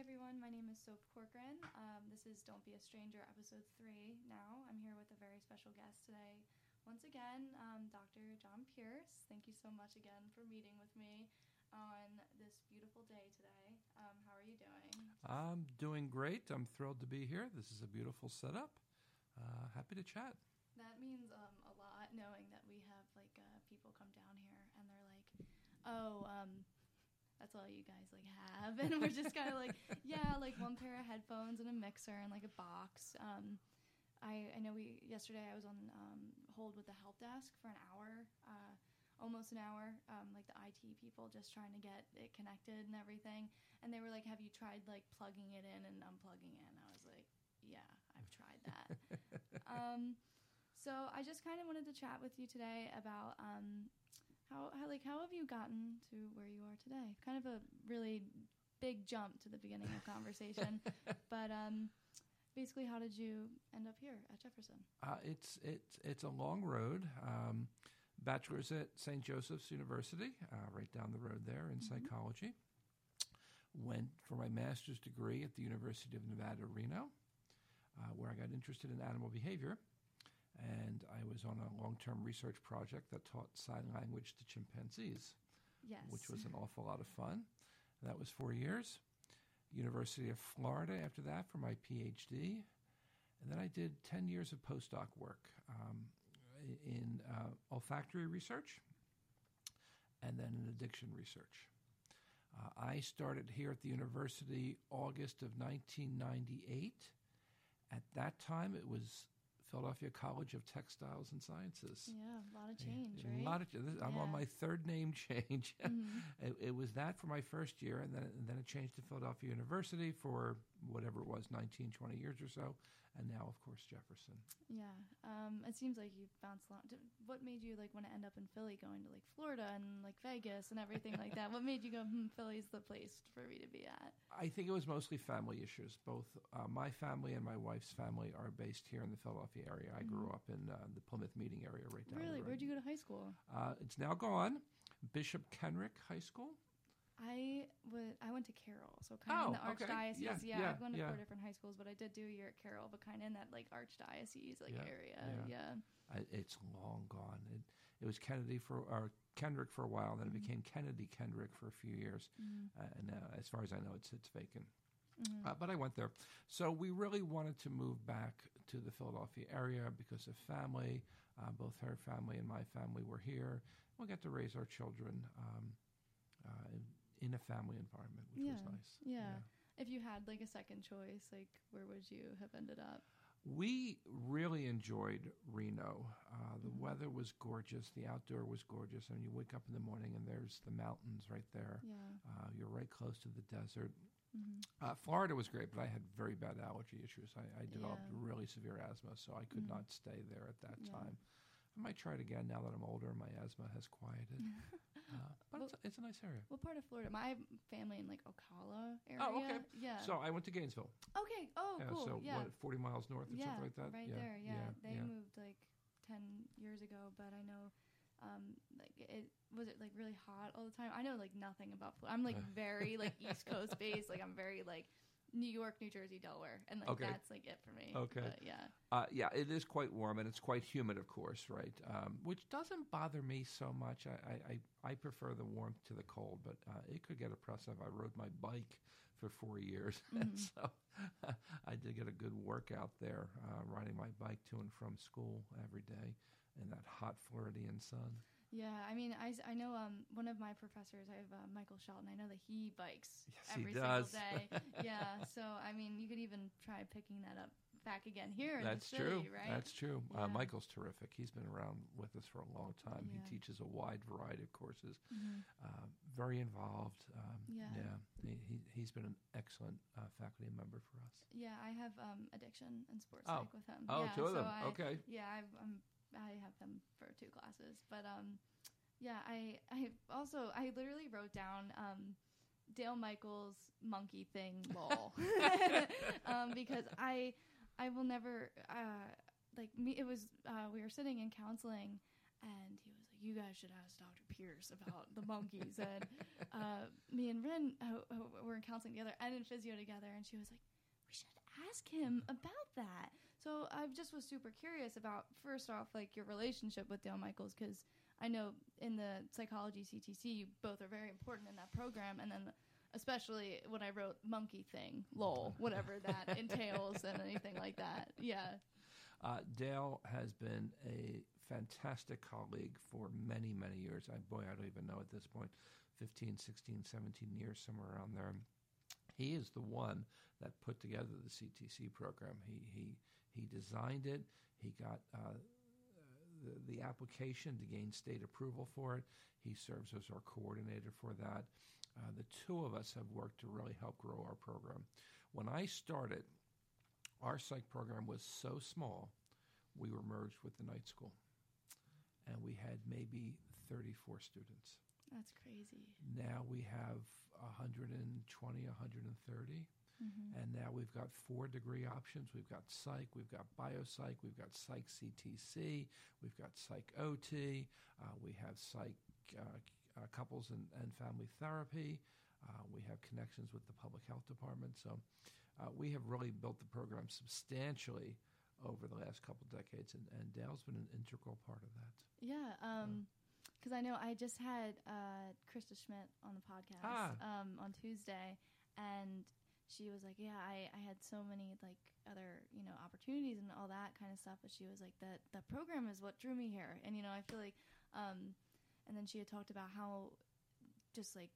everyone. My name is Sof Corcoran. Um, this is Don't Be a Stranger, episode three. Now I'm here with a very special guest today. Once again, um, Dr. John Pierce. Thank you so much again for meeting with me on this beautiful day today. Um, how are you doing? I'm doing great. I'm thrilled to be here. This is a beautiful setup. Uh, happy to chat. That means um, a lot knowing that we have like uh, people come down here and they're like, "Oh, um, that's all you guys like have," and we're just kind of like, "Yeah, like one pair of headphones and a mixer and like a box." Um, I, I know we yesterday I was on um, hold with the help desk for an hour, uh, almost an hour, um, like the IT people just trying to get it connected and everything. And they were like, "Have you tried like plugging it in and unplugging it?" And I was like, "Yeah, I've tried that." um, so I just kind of wanted to chat with you today about um, how, how like how have you gotten to where you are today? Kind of a really big jump to the beginning of conversation, but um, basically, how did you end up here at Jefferson? Uh, it's it's it's a long road. Um, bachelor's at St. Joseph's University, uh, right down the road there in Mhm. psychology. Went for my master's degree at the University of Nevada, Reno, uh, where I got interested in animal behavior. And I was on a long term research project that taught sign language to chimpanzees. Yes, which was an awful lot of fun. That was four years. University of Florida after that for my PhD. And then I did 10 years of postdoc work um, in uh, olfactory research and then in addiction research. Uh, I started here at the university August of 1998. At that time, it was Philadelphia College of Textiles and Sciences. yeah, a lot of Yeah, change, a lot of, I'm on my third name change. Mhm. it, it was that for my first year, and then, and then it changed to Philadelphia University for whatever it was, 19, 20 years or so, and now, of course, Jefferson. Yeah, um, it seems like you bounced a lot. Did- What made you like want to end up in Philly, going to like Florida and like Vegas and everything like that? What made you go, hmm, Philly's the place for me to be at? I think it was mostly family issues. Both uh, my family and my wife's family are based here in the Philadelphia area. I grew Mhm. up in uh, the Plymouth meeting area right down really, where'd you go to high school? Uh, it's now gone. Bishop Kenrick High School. I would. I went to Carroll, so kind of in the Oh, okay. archdiocese. Yeah, Yeah, yeah, I've gone to yeah. four different high schools, but I did do a year at Carroll, but kind of in that like archdiocese like area. yeah. Yeah. I, it's long gone. It, it was Kennedy for or Kenrick for a while, then it Mhm. became Kennedy Kenrick for a few years, Mhm. uh, and uh, as far as I know, it's it's vacant. Mhm. Uh, but I went there. So we really wanted to move back to the Philadelphia area because of family. Uh, both her family and my family were here. We got to raise our children um, uh, in, a family environment, which was nice. yeah. yeah. If you had like a second choice, like where would you have ended up? We really enjoyed Reno. Uh, the Mhm. weather was gorgeous. The outdoor was gorgeous. And you wake up in the morning and there's the mountains right there. Yeah. Uh, you're right close to the desert. hmm Uh, Florida was great, but I had very bad allergy issues. I, I developed Yeah. really severe asthma, so I could Mhm. not stay there at that Yeah. time. I might try it again now that I'm older and my asthma has quieted. uh, but it's, it's a nice area. What part of Florida? My family in like Ocala area. Oh, okay. Yeah. So I went to Gainesville. okay. Oh, yeah, cool. so yeah. what, 40 miles north or yeah. something like that? Right yeah, there. Yeah. They yeah. moved like ten years ago, but I know. Um, like it was it like really hot all the time. I know like nothing about. Florida. I'm like very like East Coast based. Like I'm very like New York, New Jersey, Delaware, and like Okay. that's like it for me. Okay. But, yeah. Uh, yeah, it is quite warm and it's quite humid, of course, right? Um, which doesn't bother me so much. I, I, I, prefer the warmth to the cold, but uh, it could get oppressive. I rode my bike for four years, and Mhm. so I did get a good workout there, uh, riding my bike to and from school every day in that hot Floridian sun. Yeah, I mean, I, I know um, one of my professors, I have uh, Michael Shelton. I know that he bikes Yes, he every does. single day. yeah, so I mean, you could even try picking that up back again here in That's the true. right? That's true. Yeah. Uh, Michael's terrific. He's been around with us for a long time. Yeah. He teaches a wide variety of courses. Mhm. uh, very involved. Um, Yeah. he, he, he's been an excellent uh, faculty member for us. Yeah, I have um, addiction and sports Oh. psych with him. Oh, yeah, two of so them. I, okay. Yeah, I've, um, I have them for two classes, but um, yeah, I I also I literally wrote down um, Dale Michaels monkey thing lol um, because I I will never uh, like me. It was uh, we were sitting in counseling, and he was like, you guys should ask Dr. Pierce about the monkeys. and uh, me and uh, uh, were in counseling together and in physio together, and she was like, we should ask him about that. So I just was super curious about first off, like your relationship with Dale Michaels, because I know in the psychology CTC, you both are very important in that program, and then especially when I wrote monkey thing, lol, whatever that entails, and anything like that. Yeah. Uh, Dale has been a fantastic colleague for many, many years. I, boy, I don't even know at this point 15, 16, 17 years, somewhere around there. He is the one that put together the CTC program. He, he, he designed it, he got uh, the, the application to gain state approval for it. He serves as our coordinator for that. Uh, the two of us have worked to really help grow our program. When I started, our psych program was so small, we were merged with the night school. And we had maybe 34 students. That's crazy. Now we have 120, 130. Mm-hmm. And now we've got four degree options. We've got psych, we've got biopsych, we've got psych CTC, we've got psych OT, uh, we have psych uh, uh, couples and, and, family therapy. Uh, we have connections with the public health department. So uh, we have really built the program substantially over the last couple decades, and, and Dale's been an integral part of that. Yeah. Um, because I know I just had uh, Krista Schmidt on the podcast ah. um, on Tuesday, and she was like, "Yeah, I, I had so many like other you know opportunities and all that kind of stuff, but she was like, that the program is what drew me here." And you know, I feel like, um, and then she had talked about how just like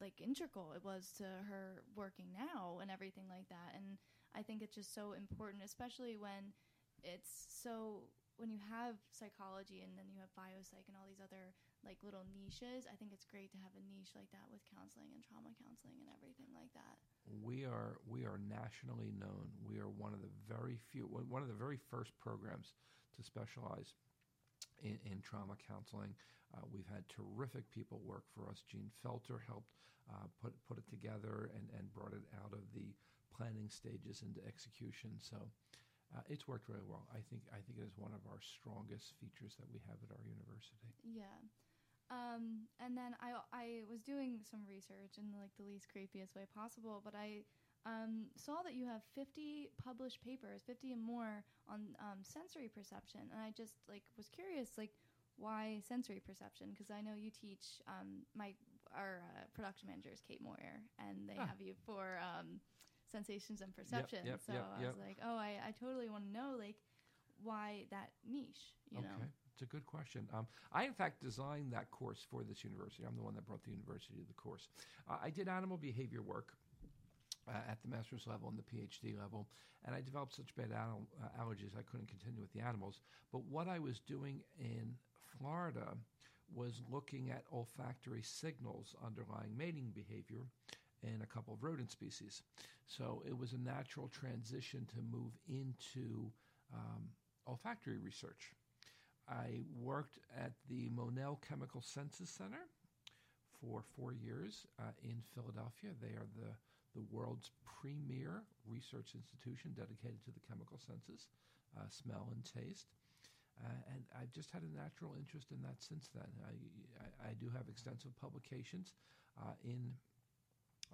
like integral it was to her working now and everything like that. And I think it's just so important, especially when it's so when you have psychology and then you have biopsych and all these other like little niches, I think it's great to have a niche like that with counseling and trauma counseling and everything like that. We are we are nationally known. We are one of the very few one of the very first programs to specialize in, in trauma counseling. Uh, we've had terrific people work for us. Gene Felter helped uh, put put it together and, and brought it out of the planning stages into execution. So uh, it's worked really well. I think I think it is one of our strongest features that we have at our university. Yeah. Um, and then I I was doing some research in like the least creepiest way possible, but I um, saw that you have 50 published papers, 50 and more on um, sensory perception, and I just like was curious, like why sensory perception? Because I know you teach um, my our uh, production manager is Kate Moyer, and they ah. have you for um, sensations and perception. Yep, yep, so yep, I was like, oh, I, I totally want to know like why that niche, you okay. know? It's a good question. Um, I, in fact, designed that course for this university. I'm the one that brought the university to the course. Uh, I did animal behavior work uh, at the master's level and the PhD level, and I developed such bad uh, allergies I couldn't continue with the animals. But what I was doing in Florida was looking at olfactory signals underlying mating behavior in a couple of rodent species. So it was a natural transition to move into um, olfactory research. I worked at the Monell Chemical Senses Center for four years uh, in Philadelphia. They are the, the world's premier research institution dedicated to the chemical senses, uh, smell and taste. Uh, and I've just had a natural interest in that since then. I, I, I do have extensive publications uh, in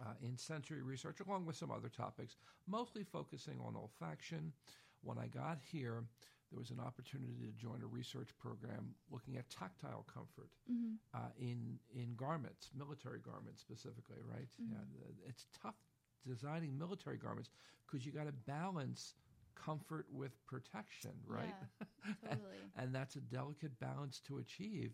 uh, in sensory research, along with some other topics, mostly focusing on olfaction. When I got here, there was an opportunity to join a research program looking at tactile comfort mm-hmm. uh, in in garments, military garments specifically. Right? Mm-hmm. Yeah, it's tough designing military garments because you got to balance comfort with protection, right? Yeah, totally. and, and that's a delicate balance to achieve.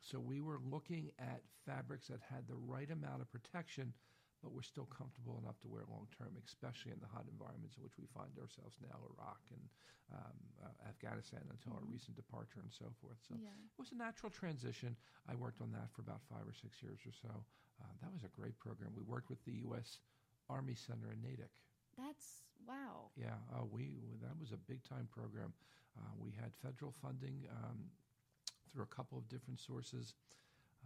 So we were looking at fabrics that had the right amount of protection but we're still comfortable enough to wear long term, especially in the hot environments in which we find ourselves now, Iraq and um, uh, Afghanistan until mm-hmm. our recent departure and so forth. So yeah. it was a natural transition. I worked on that for about five or six years or so. Uh, that was a great program. We worked with the U.S. Army Center in Natick. That's wow. Yeah, uh, we that was a big time program. Uh, we had federal funding um, through a couple of different sources.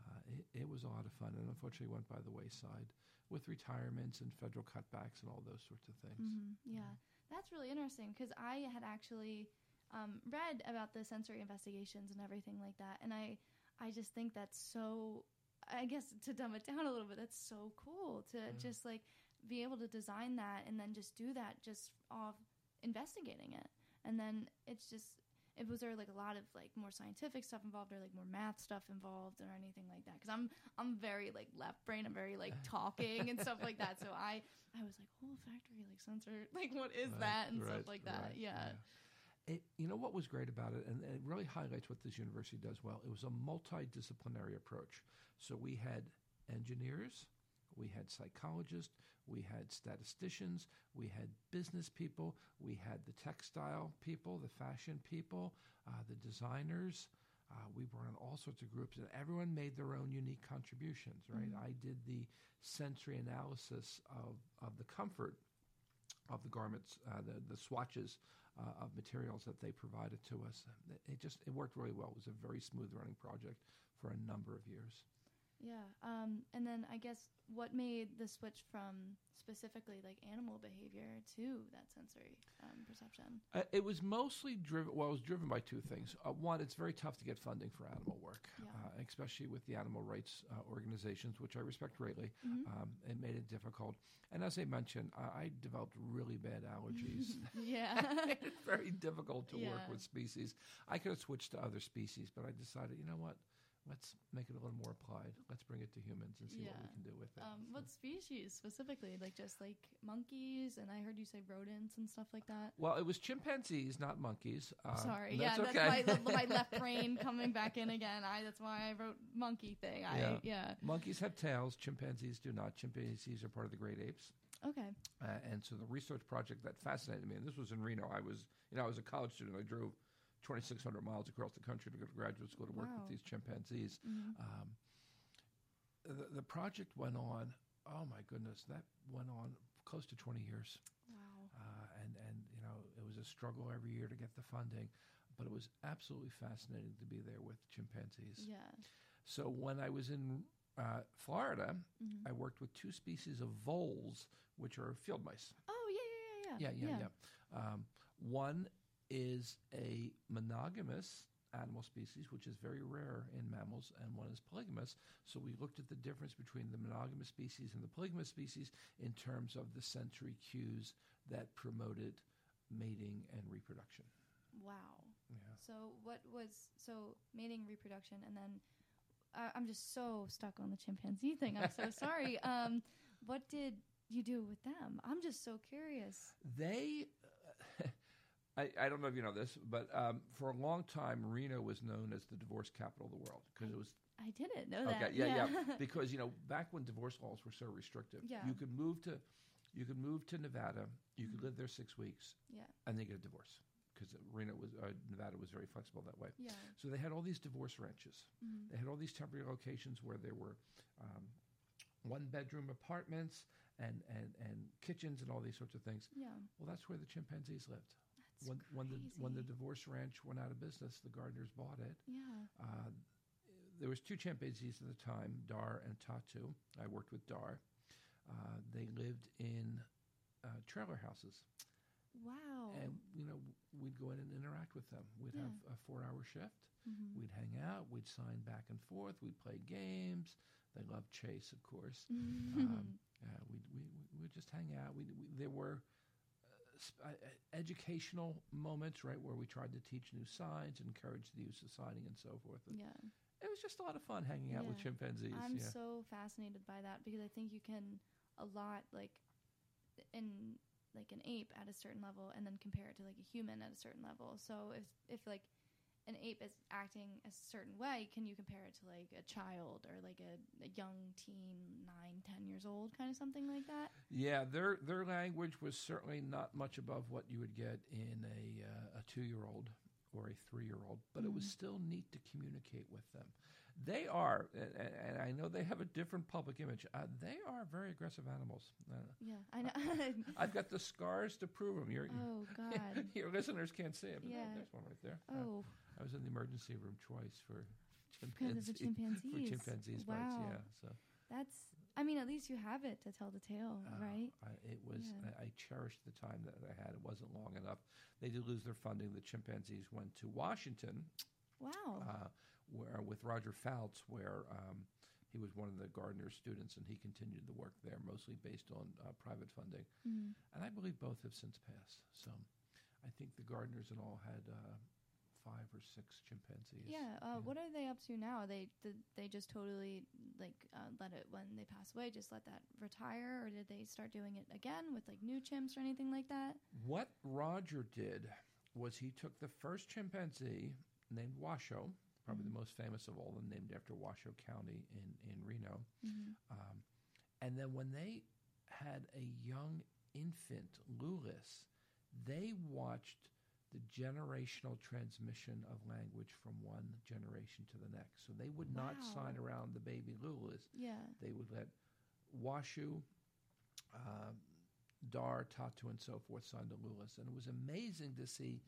Uh, it, it, was a lot of fun, and unfortunately went by the wayside with retirements and federal cutbacks and all those sorts of things. Mm-hmm. Yeah, that's really interesting because I had actually um, read about the sensory investigations and everything like that, and I I just think that's so. I guess to dumb it down a little bit, that's so cool to Yeah. just like be able to design that and then just do that just off investigating it, and then it's just. It was there like a lot of like more scientific stuff involved or like more math stuff involved or anything like that because I'm I'm very like left brain I'm very like talking and stuff like that so I I was like olfactory like sensor like what is Right, that and right, stuff like that right, yeah. It, you know what was great about it, and it really highlights what this university does well. It was a multidisciplinary approach. So we had engineers, we had psychologists, we had statisticians, we had business people, we had the textile people, the fashion people, uh, the designers. Uh, we brought in all sorts of groups, and everyone made their own unique contributions. Right? Mhm. I did the sensory analysis of of the comfort of the garments, uh, the the swatches uh, of materials that they provided to us. It, it just it worked really well. It was a very smooth running project for a number of years. Yeah. Um, and then I guess what made the switch from specifically like animal behavior to that sensory um, perception? Uh, it was mostly driven. Well, it was driven by two things. Uh, one, it's very tough to get funding for animal work, Yeah. uh, especially with the animal rights uh, organizations, which I respect greatly. Mhm. Um, it made it difficult. And as I mentioned, I, I developed really bad allergies. yeah. it's very difficult to work with species. I could have switched to other species, but I decided, you know what? Let's make it a little more applied. Let's bring it to humans and see what we can do with it. um, So- what species specifically? Like just like monkeys, and I heard you say rodents and stuff like that. Well, it was chimpanzees, not monkeys. Uh, Sorry, that's yeah, okay. that's my, my left brain coming back in again. I that's why I wrote monkey thing. I Yeah. yeah. Monkeys have tails. Chimpanzees do not. Chimpanzees are part of the great apes. Okay. Uh, and so the research project that fascinated me, and this was in Reno. I was, you know, I was a college student. I drove 2,600 miles across the country to go to graduate school to work Wow. with these chimpanzees. Mhm. Um, the, the project went on. Oh my goodness, that went on close to 20 years. Wow. Uh, and and you know it was a struggle every year to get the funding, but it was absolutely fascinating to be there with chimpanzees. Yeah. So when I was in uh, Florida, Mhm. I worked with two species of voles, which are field mice. Oh yeah yeah yeah Yeah, yeah, yeah. Um, one is a monogamous animal species, which is very rare in mammals, and one is polygamous. So we looked at the difference between the monogamous species and the polygamous species in terms of the sensory cues that promoted mating and reproduction. Wow. Yeah. So what was so mating, reproduction, and then uh, I'm just so stuck on the chimpanzee thing. I'm so sorry. Um, what did you do with them? I'm just so curious. They, I, I don't know if you know this, but um, for a long time, Reno was known as the divorce capital of the world because it was I didn't know that. Okay, that. yeah, yeah. because you know back when divorce laws were so restrictive, Yeah. you could move to, you could move to Nevada, you could live there six weeks, yeah. and then get a divorce because Reno was uh, Nevada was very flexible that way. Yeah. So they had all these divorce ranches. Mhm. They had all these temporary locations where there were um, one bedroom apartments and, and, and kitchens and all these sorts of things. Yeah. Well, that's where the chimpanzees lived. When, when the when the divorce ranch went out of business, the Gardners bought it. yeah. Uh, there was two chimpanzees at the time, Dar and Tatu. I worked with Dar. Uh, they lived in uh, trailer houses, Wow. and you know we'd go in and interact with them. We'd Yeah. have a four-hour shift. Mhm. We'd hang out. We'd sign back and forth. We'd play games. They loved chase, of course. Um, uh, we'd, we we would just hang out. We, we there were Uh, uh, educational moments, right, where we tried to teach new signs, encourage the use of signing, and so forth. And yeah. it was just a lot of fun hanging out with chimpanzees. I'm yeah. so fascinated by that because I think you can a lot like in like an ape at a certain level and then compare it to like a human at a certain level. So if if like an ape is acting a certain way, can you compare it to like a child or like a, a young teen, nine, ten years old, kind of something like that? yeah, their their language was certainly not much above what you would get in a uh, a two year old or a three year old, but it was Mhm. still neat to communicate with them. They are, and, and I know they have a different public image. Uh, they are very aggressive animals. Uh, Yeah, I know. I've got the scars to prove them. Your, oh God. your listeners can't see it, but Yeah. there's one right there. Uh, Oh, I was in the emergency room twice for because of the chimpanzee- chimpanzees. for chimpanzees Wow. bites. Yeah, so That's I mean, at least you have it to tell the tale, Uh, right? I, it was. Yeah. I, I cherished the time that I had. It wasn't long enough. They did lose their funding. The chimpanzees went to Washington, Wow. uh, where with Roger Fouts, where um, he was one of the Gardner students, and he continued the work there, mostly based on uh, private funding. Mhm. And I believe both have since passed. So I think the Gardners and all had uh, five or six chimpanzees. Yeah. Uh, What are they up to now? They did they just totally like uh, let it when they pass away, just let that retire, or did they start doing it again with like new chimps or anything like that? What Roger did was he took the first chimpanzee named Washoe, probably Mhm. the most famous of all of them, named after Washoe County in, in Reno. Mm-hmm. Um, and then when they had a young infant, Loulis, they watched the generational transmission of language from one generation to the next. So they would not sign around the baby Loulis. Yeah. They would let Washoe, uh, Dar, Tatu, and so forth sign to Loulis. And it was amazing to see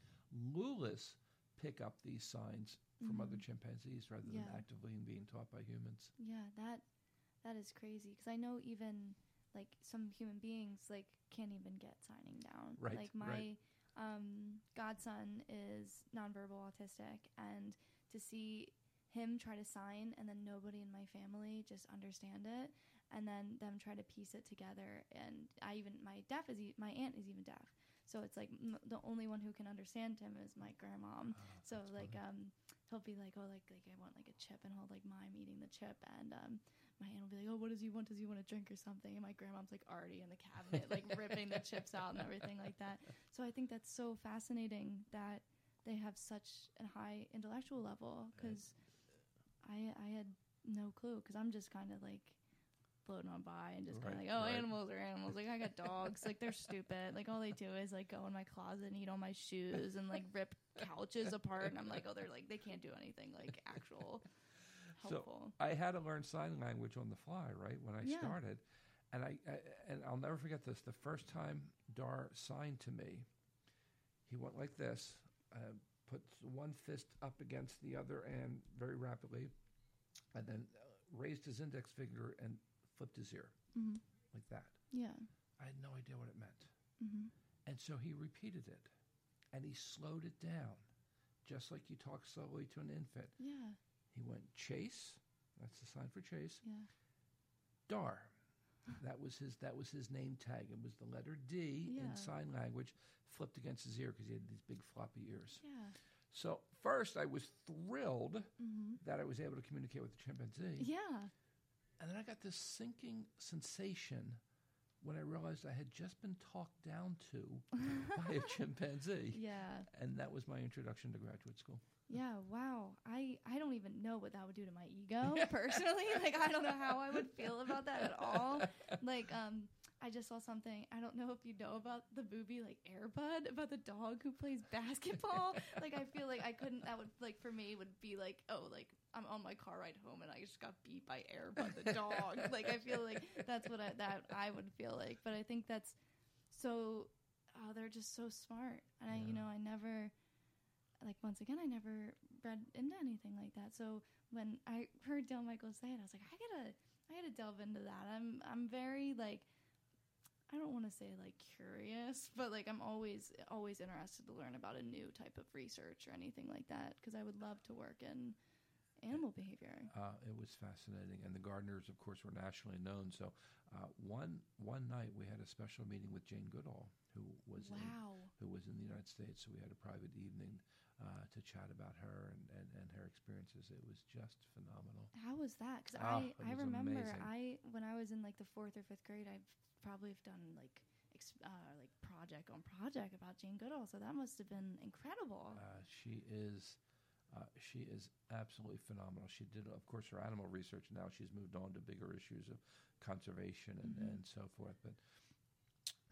Loulis pick up these signs from other Mhm. chimpanzees rather than actively being taught by humans. Yeah, that that is crazy because I know even like some human beings like can't even get signing down. Right, Like my right. Um, godson is nonverbal autistic, and to see him try to sign and then nobody in my family just understand it, and then them try to piece it together. And I even my deaf is e- my aunt is even deaf, so it's like m- the only one who can understand him is my grandma Ah, So like funny. um he'll be like, Oh like like I want like a chip and he'll like mime eating the chip and um my aunt will be like, Oh, what does he want? Does he want a drink or something? And my grandmom's like already in the cabinet, like ripping the chips out and everything like that. So I think that's so fascinating that they have such a high intellectual level because I I had no clue because I'm just kind of like floating on by and just kind of Right, like, oh, right. animals are animals. Like I got dogs. like they're stupid. Like all they do is like go in my closet and eat all my shoes and like rip couches apart. And I'm like, oh, they're like they can't do anything like actual So. I had to learn sign language on the fly, right, when I Yeah. started. And I, I and I'll never forget this. The first time Dar signed to me, he went like this, uh, put one fist up against the other and very rapidly, and then uh, raised his index finger and flipped his ear hmm like that. Yeah. I had no idea what it meant. hmm And so he repeated it, and he slowed it down, just like you talk slowly to an infant. Yeah. He went chase. That's the sign for chase. Yeah. Dar. That was his. That was his name tag. It was the letter D Yeah. in sign language, flipped against his ear because he had these big floppy ears. Yeah. So first, I was thrilled hmm that I was able to communicate with the chimpanzee, Yeah. and then I got this sinking sensation when I realized I had just been talked down to by a chimpanzee, Yeah. and that was my introduction to graduate school. Yeah, wow. I I don't even know what that would do to my ego personally. like I don't know how I would feel about that at all. Like um I just saw something. I don't know if you know about the movie like Airbud about the dog who plays basketball. like I feel like I couldn't that would like for me would be like, oh, like I'm on my car ride home and I just got beat by Airbud the dog. like I feel like that's what I that I would feel like. But I think that's so oh, they're just so smart. And I you know, I never like once again I never read into anything like that. So when I heard Dale Michael say it, I was like, I gotta I gotta delve into that. I'm I'm very like I don't want to say like curious, but like I'm always always interested to learn about a new type of research or anything like that because I would love to work in animal behavior. Uh, it was fascinating, and the Gardners, of course, were nationally known. So uh, one one night we had a special meeting with Jane Goodall, who was in, Wow. who was in the United States. So we had a private evening uh, to chat about her and, and, and her experiences. It was just phenomenal. How was that? Because Ah, I, I remember amazing. I when I was in like the fourth or fifth grade, I probably have done like uh, like project on project about Jane Goodall. So that must have been incredible. Uh, she is. Uh, she is absolutely phenomenal. She did, of course, her animal research. Now she's moved on to bigger issues of conservation and, Mhm. and so forth. But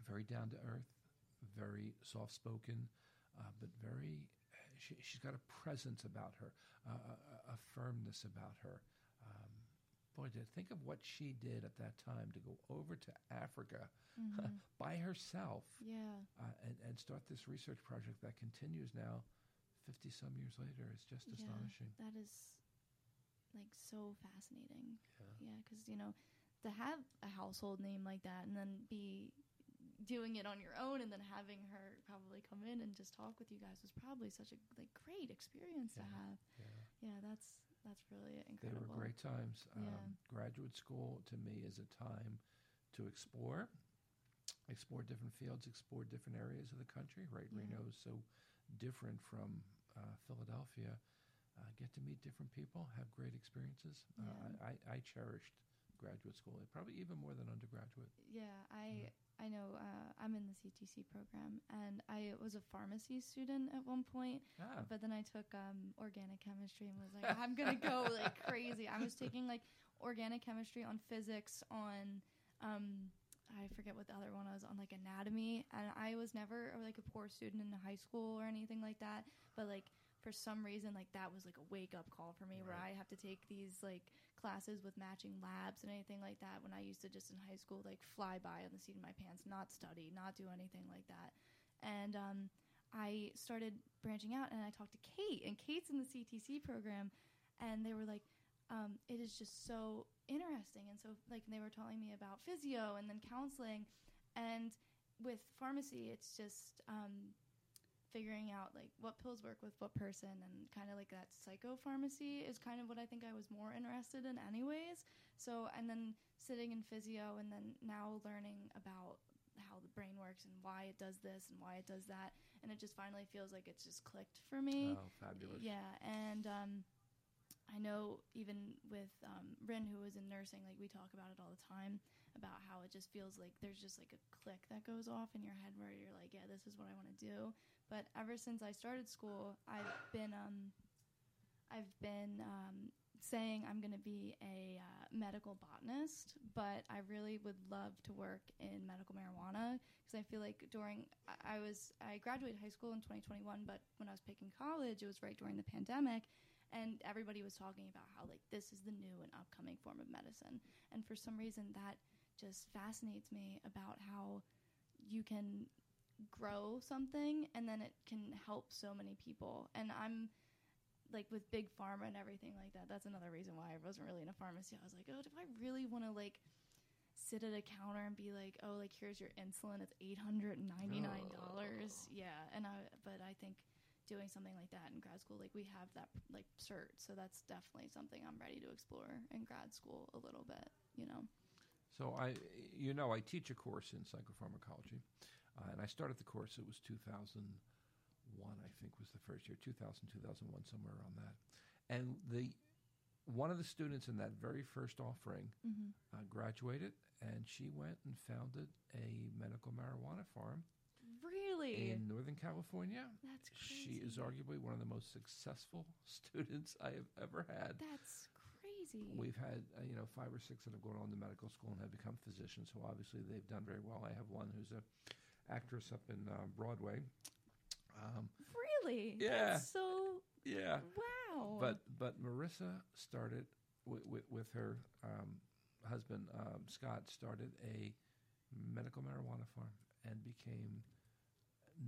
very down to earth, very soft spoken, uh, but very. She, she's got a presence about her, uh, a, a firmness about her. Um, boy, to think of what she did at that time to go over to Africa Mhm. by herself yeah. uh, and, and start this research project that continues now 50 some years later is just Yeah. astonishing. That is like so fascinating. Yeah. Yeah, because you know, to have a household name like that and then be doing it on your own and then having her probably come in and just talk with you guys was probably such a like great experience to have. Yeah. Yeah, that's that's really incredible. They were great times. Yeah. Um, graduate school to me is a time to explore, explore different fields, explore different areas of the country. Right, Yeah. Reno is so different from uh, Philadelphia. Uh, get to meet different people, have great experiences. Uh, I, I, I cherished graduate school, probably even more than undergraduate. Yeah, I I know uh, I'm in the CTC program and I was a pharmacy student at one point, Ah, but then I took um, organic chemistry and was like, I'm gonna go like crazy. I was taking like organic chemistry on physics on um, I forget what the other one was on like anatomy, and I was never like a poor student in high school or anything like that. But like for some reason, like that was like a wake up call for me, where I have to take these like classes with matching labs and anything like that. When I used to just in high school like fly by on the seat of my pants, not study, not do anything like that, and um, I started branching out, and I talked to Kate, and Kate's in the CTC program, and they were like, um, it is just so interesting, and so like they were telling me about physio and then counseling, and with pharmacy, it's just um, figuring out like what pills work with what person, and kind of like that psychopharmacy is kind of what I think I was more interested in, anyways. So and then sitting in physio, and then now learning about how the brain works and why it does this and why it does that, and it just finally feels like it's just clicked for me. oh, fabulous. Yeah, and um, I know even with um, Rin, who was in nursing, like we talk about it all the time about how it just feels like there's just like a click that goes off in your head where you're like, yeah, this is what I want to do. But ever since I started school, I've been um, I've been um, saying I'm going to be a uh, medical botanist, but I really would love to work in medical marijuana because I feel like during I was I graduated high school in 2021, but when I was picking college, it was right during the pandemic, and everybody was talking about how like this is the new and upcoming form of medicine, and for some reason that just fascinates me about how you can grow something and then it can help so many people, and I'm like with big pharma and everything like that. That's another reason why I wasn't really in a pharmacy. I was like, oh, do I really want to like sit at a counter and be like, oh, like here's your insulin. It's eight hundred and ninety nine dollars. Oh. Yeah, and I but I think doing something like that in grad school, like we have that like cert, so that's definitely something I'm ready to explore in grad school a little bit. You know. So I, you know, I teach a course in psychopharmacology, uh, and I started the course. It was 2001, I think, was the first year. 2000, 2001, somewhere around that. And the one of the students in that very first offering Mm-hmm. uh, graduated, and she went and founded a medical marijuana farm Really? in Northern California. that's crazy. She is arguably one of the most successful students I have ever had. That's crazy. We've had uh, you know five or six that have gone on to medical school and have become physicians. So obviously they've done very well. I have one who's a actress up in uh, Broadway. Um, really? Yeah. That's so yeah, wow. but but Marissa started with with, with her um, husband um, Scott started a medical marijuana farm and became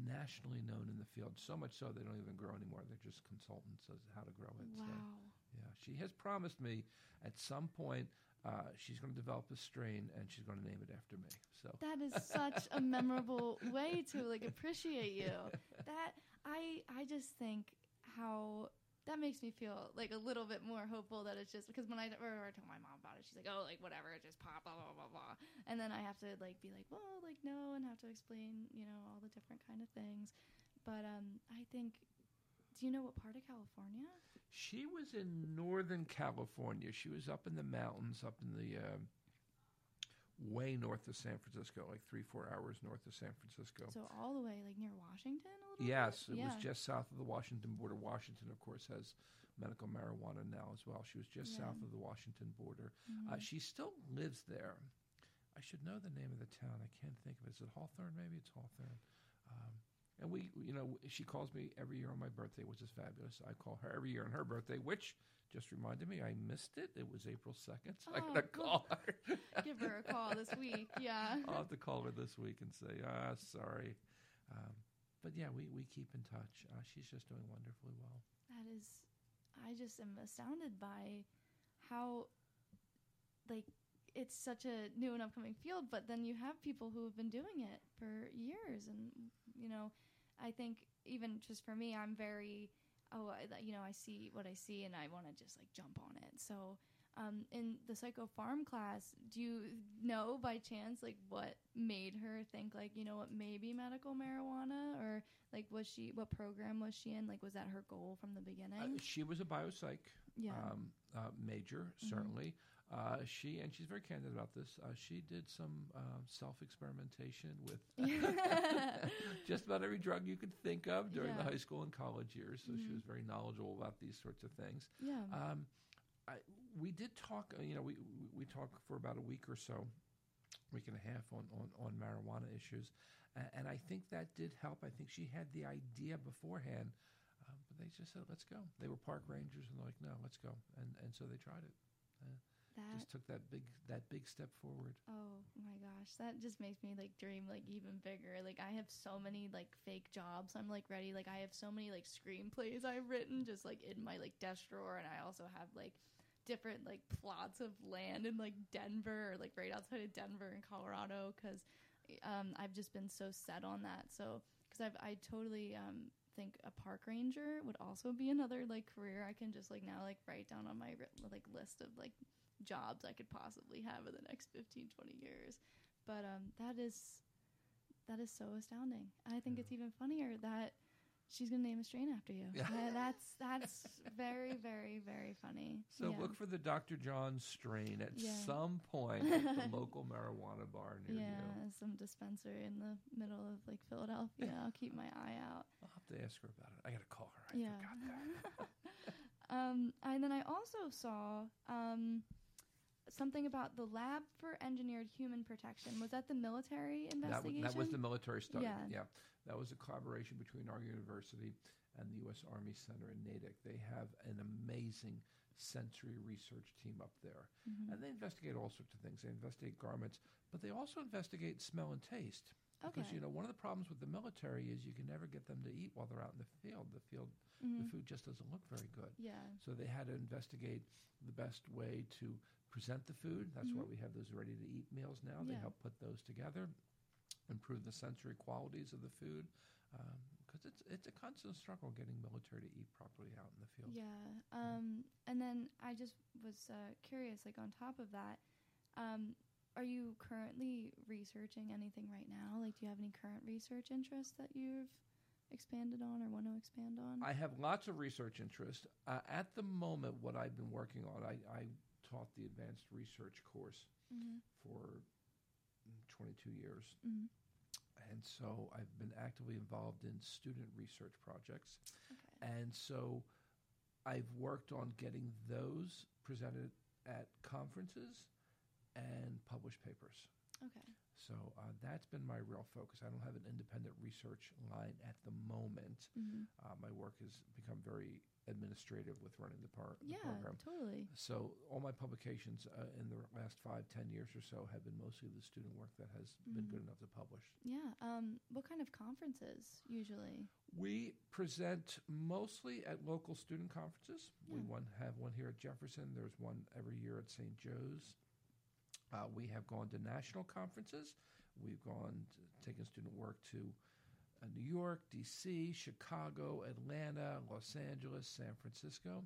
nationally known in the field. So much so they don't even grow anymore. They're just consultants as how to grow it. So. wow. Yeah, she has promised me at some point uh, she's going to develop a strain and she's going to name it after me. So That is such a memorable way to like appreciate you. That I I just think how that makes me feel like a little bit more hopeful that it's just because when I or I my mom about it, she's like, "Oh, like whatever, it just pop, blah blah blah blah," and then I have to like be like, "Well, like no," and have to explain, you know, all the different kind of things. But um, I think, do you know what part of California? she was in Northern California. She was up in the mountains, up in the um, way north of San Francisco, like three, four hours north of San Francisco. So all the way like near Washington, a little. Yes, bit? it yeah. was just south of the Washington border. Washington, of course, has medical marijuana now as well. She was just Yeah. south of the Washington border. Mhm. Uh, she still lives there. I should know the name of the town. I can't think of it. Is it Hawthorne? Maybe it's Hawthorne. And we, you know, she calls me every year on my birthday, which is fabulous. I call her every year on her birthday, which just reminded me I missed it. It was April 2nd, so I Oh, got to well, call her. Give her a call this week. Yeah. I'll have to call her this week and say, ah, sorry. Um, but yeah, we, we keep in touch. Uh, she's just doing wonderfully well. That is, I just am astounded by how, like, it's such a new and upcoming field, but then you have people who have been doing it for years, and you know, I think even just for me, I'm very oh, I, you know, I see what I see, and I want to just like jump on it. So. Um, in the psycho farm class, do you know by chance like what made her think like you know what maybe medical marijuana or like was she what program was she in like was that her goal from the beginning? Uh, she was a biopsych yeah. um, uh, major, Mhm. certainly. Uh, she and she's very candid about this. Uh, she did some uh, self experimentation with just about every drug you could think of during the high school and college years. So she Mhm. was very knowledgeable about these sorts of things. yeah. Um, I, we did talk. Uh, you know, we we- talked for about a week or so, week and a half on on, on marijuana issues, and, and I think that did help. I think she had the idea beforehand, um, but they just said, "Let's go." They were park rangers, and they're like, "No, let's go," and and so they tried it. That Just took that big that big step forward. Oh my gosh, that just makes me like dream like even bigger. Like I have so many like fake jobs. I'm like ready. Like I have so many like screenplays I've written just like in my like desk drawer, and I also have like different like plots of land in like Denver or like right outside of Denver in Colorado because um, I've just been so set on that. So because I've I totally um, think a park ranger would also be another like career I can just like now like write down on my like list of like jobs I could possibly have in the next 15 20 years but um that is that is so astounding I think Yeah. it's even funnier that she's gonna name a strain after you Yeah. Uh, that's that's very very very funny So yeah. look for the Dr. John strain at Yeah. some point at the local marijuana bar near yeah you. some dispensary in the middle of like Philadelphia I'll keep my eye out I'll have to ask her about it. I got to call her. I yeah forgot that. um and then I also saw um something about the lab for engineered human protection was that the military That, investigation that was the military study. Yeah. yeah. That was a collaboration between our university and the U.S. Army Center in Natick. They have an amazing sensory research team up there. Mhm. And they investigate all sorts of things. They investigate garments, but they also investigate smell and taste. Because, Okay. you know, one of the problems with the military is you can never get them to eat while they're out in the field. The field, Mhm. the food just doesn't look very good. Yeah. So they had to investigate the best way to present the food. That's why Mhm. we have those ready to eat meals now. They Yeah. help put those together, improve the sensory qualities of the food. Because it's it's a constant struggle getting military to eat properly out in the field. Yeah. Um, and then I just was uh, curious, like on top of that, um, are you currently researching anything right now? Like, do you have any current research interests that you've expanded on or want to expand on? I have lots of research interest. Uh, at the moment, what I've been working on, I, I taught the advanced research course mm-hmm. for mm, 22 years. Mm-hmm. And so I've been actively involved in student research projects. Okay. And so I've worked on getting those presented at conferences and published papers. Okay. So uh, that's been my real focus. I don't have an independent research line at the moment. Mm-hmm. Uh, my work has become very administrative with running the, par- the Yeah, program. totally. So all my publications uh, in the last five, ten years or so have been mostly the student work that has been Mhm. good enough to publish. Yeah. Um, what kind of conferences usually? We present mostly at local student conferences. We one have one here at Jefferson. There's one every year at St. Joe's. Uh, we have gone to national conferences. We've gone to, taken student work to New York, D.C., Chicago, Atlanta, Los Angeles, San Francisco,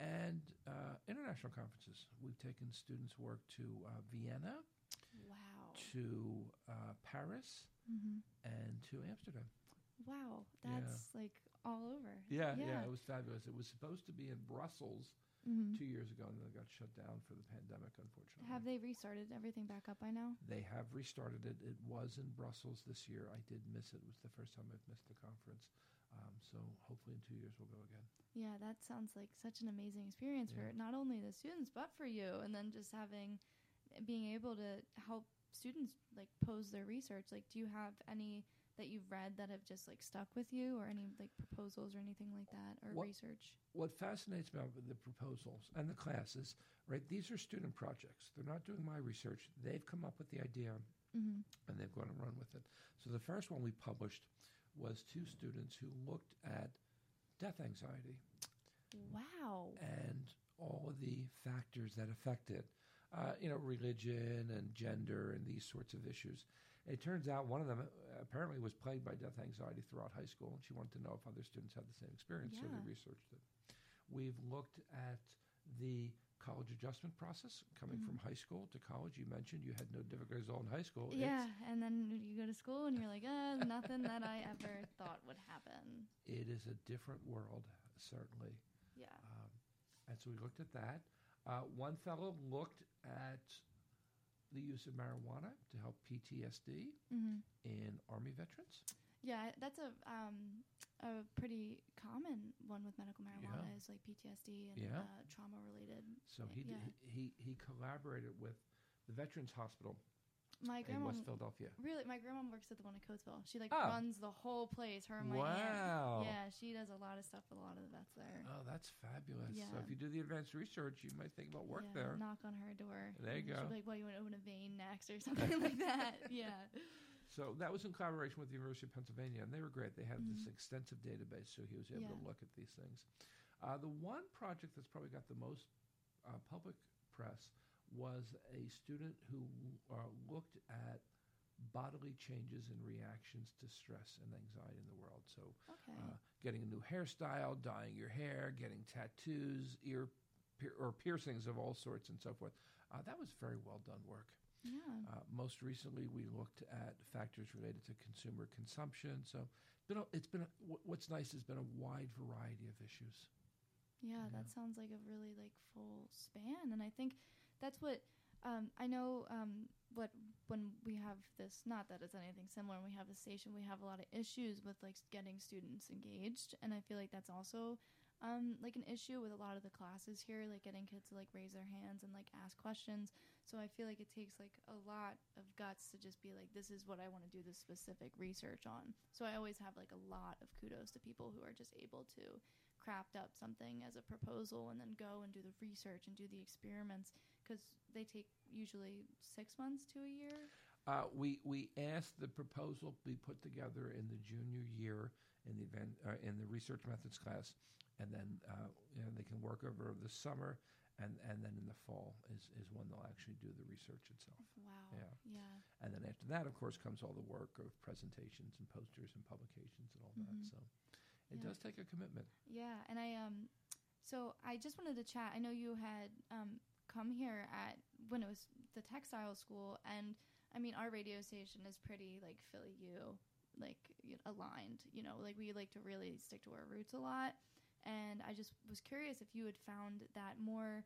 and uh, international conferences. We've taken students' work to uh, Vienna, Wow. to uh, Paris, Mm-hmm. and to Amsterdam. Wow. Yeah. That's like all over. Yeah, Yeah. yeah, it was fabulous. It was supposed to be in Brussels Mm-hmm. two years ago, and then it got shut down for the pandemic, unfortunately. Have they restarted everything back up by now? They have restarted it. It was in Brussels this year. I did miss it. It was the first time I've missed the conference. Um, so hopefully in two years we'll go again. Yeah, that sounds like such an amazing experience Yeah. for not only the students but for you, and then just having being able to help students like pose their research. Like, do you have any that you've read that have just like stuck with you, or any like proposals or anything like that, or What- research? What fascinates me about the proposals and the classes, right? These are student projects. They're not doing my research. They've come up with the idea Mm-hmm. and they've gone and run with it. So the first one we published was two students who looked at death anxiety Wow. and all of the factors that affect it. uh, you know, religion and gender and these sorts of issues. It turns out one of them uh, apparently was plagued by death anxiety throughout high school, and she wanted to know if other students had the same experience, so they researched it. We've looked at the college adjustment process coming Mhm. from high school to college. You mentioned you had no difficulties at all in high school. It's- Yeah, and then you go to school and you're like, uh, nothing that I ever thought would happen. it is a different world, certainly. Yeah. Um, and so we looked at that. Uh, one fellow looked at the use of marijuana to help PTSD hmm in Army veterans. Yeah, that's a um a pretty common one with medical marijuana Yeah. is like PTSD and Yeah. uh, trauma related. So he, Yeah. he he collaborated with the Veterans Hospital My in grandma West Philadelphia. really my grandma works at the one in Coatesville. She like Oh. runs the whole place. Her and my Wow. aunt. Yeah, she does a lot of stuff with a lot of the vets there. Oh, that's fabulous. So Yeah. if you do the advanced research, you might think about work yeah, there. Knock on her door. There you and she'll go. be like, "Well, you want to open a vein next or something like that?" Yeah. So that was in collaboration with the University of Pennsylvania, and they were great. They had this Mhm. extensive database, so he was able to Yeah. look at these things. Uh, the one project that's probably got the most uh, public press was a student who uh, looked at bodily changes and reactions to stress and anxiety in the world. So Okay. uh, getting a new hairstyle, dyeing your hair, getting tattoos, ear pier- or piercings of all sorts, and so forth. Uh, that was very well done work. yeah. Uh, most recently, we looked at factors related to consumer consumption. So, it's been a, it's been a, what's nice has been a wide variety of issues. Yeah, Yeah. that sounds like a really like full span, and I think that's what um, I know. Um, what when we have this, not that it's anything similar. When we have the station, we have a lot of issues with like getting students engaged, and I feel like that's also um, like an issue with a lot of the classes here, like getting kids to like raise their hands and like ask questions. So I feel like it takes like a lot of guts to just be like, this is what I want to do this specific research on. So I always have like a lot of kudos to people who are just able to craft up something as a proposal and then go and do the research and do the experiments because they take usually six months to a year. Uh, we we asked the proposal be put together in the junior year in the event uh, in the research methods class, and then uh, you know they can work over the summer, and, and then in the fall is, is when they'll actually do the research itself. Wow. Yeah. Yeah. And then after that, of course, comes all the work of presentations and posters and publications and all Mhm. that. So it Yeah. does take a commitment. Yeah, and I um, so I just wanted to chat. I know you had um come here at when it was the textile school, and I mean our radio station is pretty like Philly U, like aligned. You know, like we like to really stick to our roots a lot. And I just was curious if you had found that more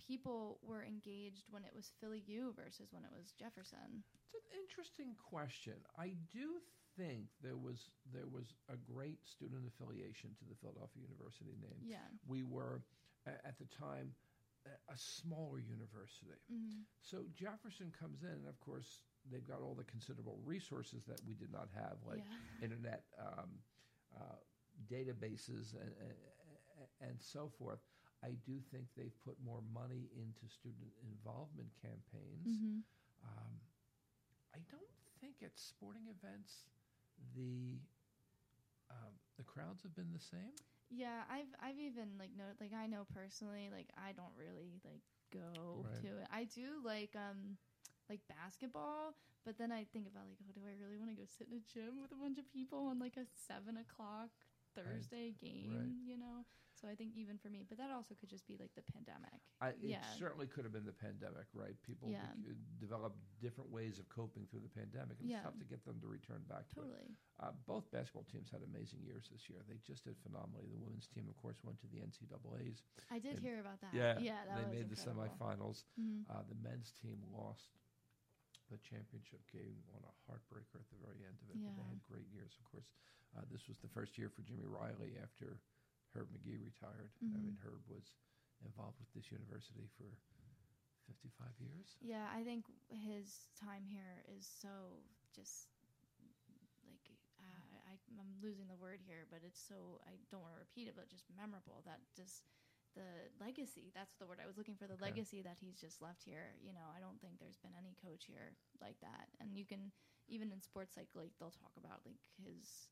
people were engaged when it was Philly U versus when it was Jefferson. It's an interesting question. I do think there was there was a great student affiliation to the Philadelphia University name. Yeah. We were at the time a, smaller university. hmm So Jefferson comes in, and of course they've got all the considerable resources that we did not have, like yeah. internet um, uh, databases and, and, so forth. I do think they've put more money into student involvement campaigns. hmm Um, I don't think at sporting events the um, the crowds have been the same. Yeah, I've I've even like no like I know personally like I don't really like go Right. to it. I do like um like basketball, but then I think about like, oh, do I really want to go sit in a gym with a bunch of people on like a seven o'clock Thursday game? right. You know, so I think even for me, but that also could just be like the pandemic. I, it Yeah. certainly could have been the pandemic, right? People Yeah. developed different ways of coping through the pandemic, and Yeah. it's tough to get them to return back to it. Totally. Uh, both basketball teams had amazing years this year. They just did phenomenally. The women's team, of course, went to the NCAA's. I did And- hear about that. Yeah, yeah, that they made the incredible. semifinals. Mhm. Uh, the men's team lost the championship game on a heartbreaker at the very end of it. But Yeah. they had great years, of course. Uh, this was the first year for Jimmy Riley after Herb Magee retired. I Mhm. mean, Herb was involved with this university for 55 years. Yeah, I think his time here is so just like uh, I, I'm losing the word here, but it's so I don't want to repeat it, but just memorable. That just the legacy. That's the word I was looking for. The Okay. legacy that he's just left here. You know, I don't think there's been any coach here like that. And you can even in sports like like they'll talk about like his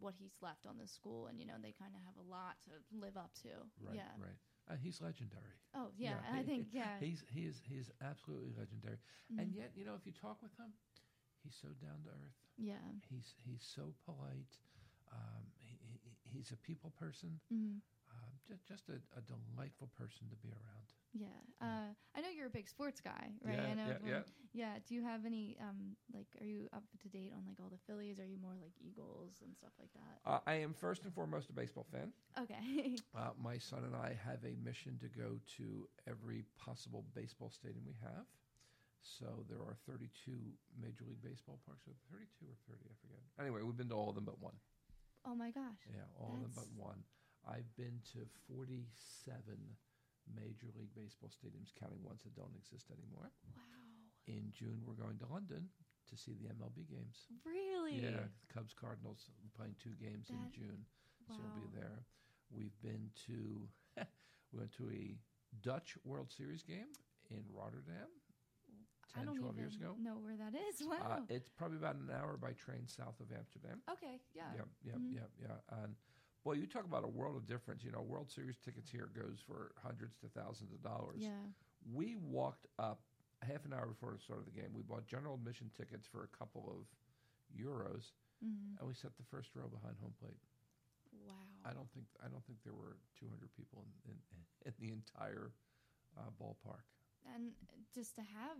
what he's left on the school, and you know they kind of have a lot to live up to. Right, yeah. right. Uh, he's legendary. Oh yeah, Yeah, I he- think yeah. He's he is he is absolutely legendary. And Mhm. yet, you know, if you talk with him, he's so down to earth. yeah. He's he's so polite. Um, he, he, he's a people person. hmm Um, just just a, a delightful person to be around. Yeah. Uh, I know you're a big sports guy, right? Yeah, I know yeah, yeah. yeah. Do you have any um like are you up to date on like all the Phillies? Are you more like Eagles and stuff like that? Uh, I am first and foremost a baseball fan. Okay. Uh, my son and I have a mission to go to every possible baseball stadium we have. So there are 32 Major League Baseball parks. So 32 or 30, I forget. Anyway, we've been to all of them but one. oh my gosh. Yeah, all of them but one. I've been to 47 Major League Baseball stadiums, counting ones that don't exist anymore. Wow. In June, we're going to London to see the MLB games. Really? Yeah, Cubs Cardinals playing two games in June, Wow. so we'll be there. We've been to we went to a Dutch World Series game in Rotterdam. I 10, don't 12 even years ago. know where that is. Wow. Uh, it's probably about an hour by train south of Amsterdam. okay. Yeah. Yeah, yeah, Mhm. yeah, yeah. And boy, you talk about a world of difference. You know, World Series tickets here goes for hundreds to thousands of dollars. Yeah. We walked up half an hour before the start of the game. We bought general admission tickets for a couple of euros, hmm and we sat the first row behind home plate. Wow. I don't think I don't think there were 200 people in in, in the entire uh, ballpark. and just to have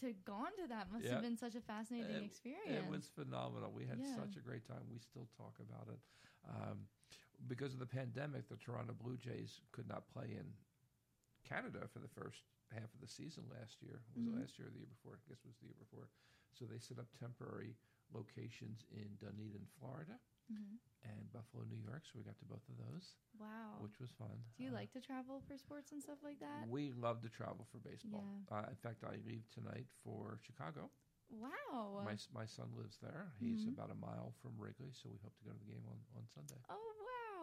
to gone to that must Yeah. have been such a fascinating It- experience. It was phenomenal. We had Yeah. such a great time. We still talk about it. Um, because of the pandemic, the Toronto Blue Jays could not play in Canada for the first half of the season last year. Was Mhm. it last year or the year before? I guess it was the year before. So they set up temporary locations in Dunedin, Florida, Mhm. and Buffalo, New York. So we got to both of those, Wow. which was fun. Do you Uh, like to travel for sports and stuff like that? We love to travel for baseball. Yeah. Uh, in fact, I leave tonight for Chicago. Wow. My, my son lives there. He's Mhm. about a mile from Wrigley, so we hope to go to the game on, on Sunday. oh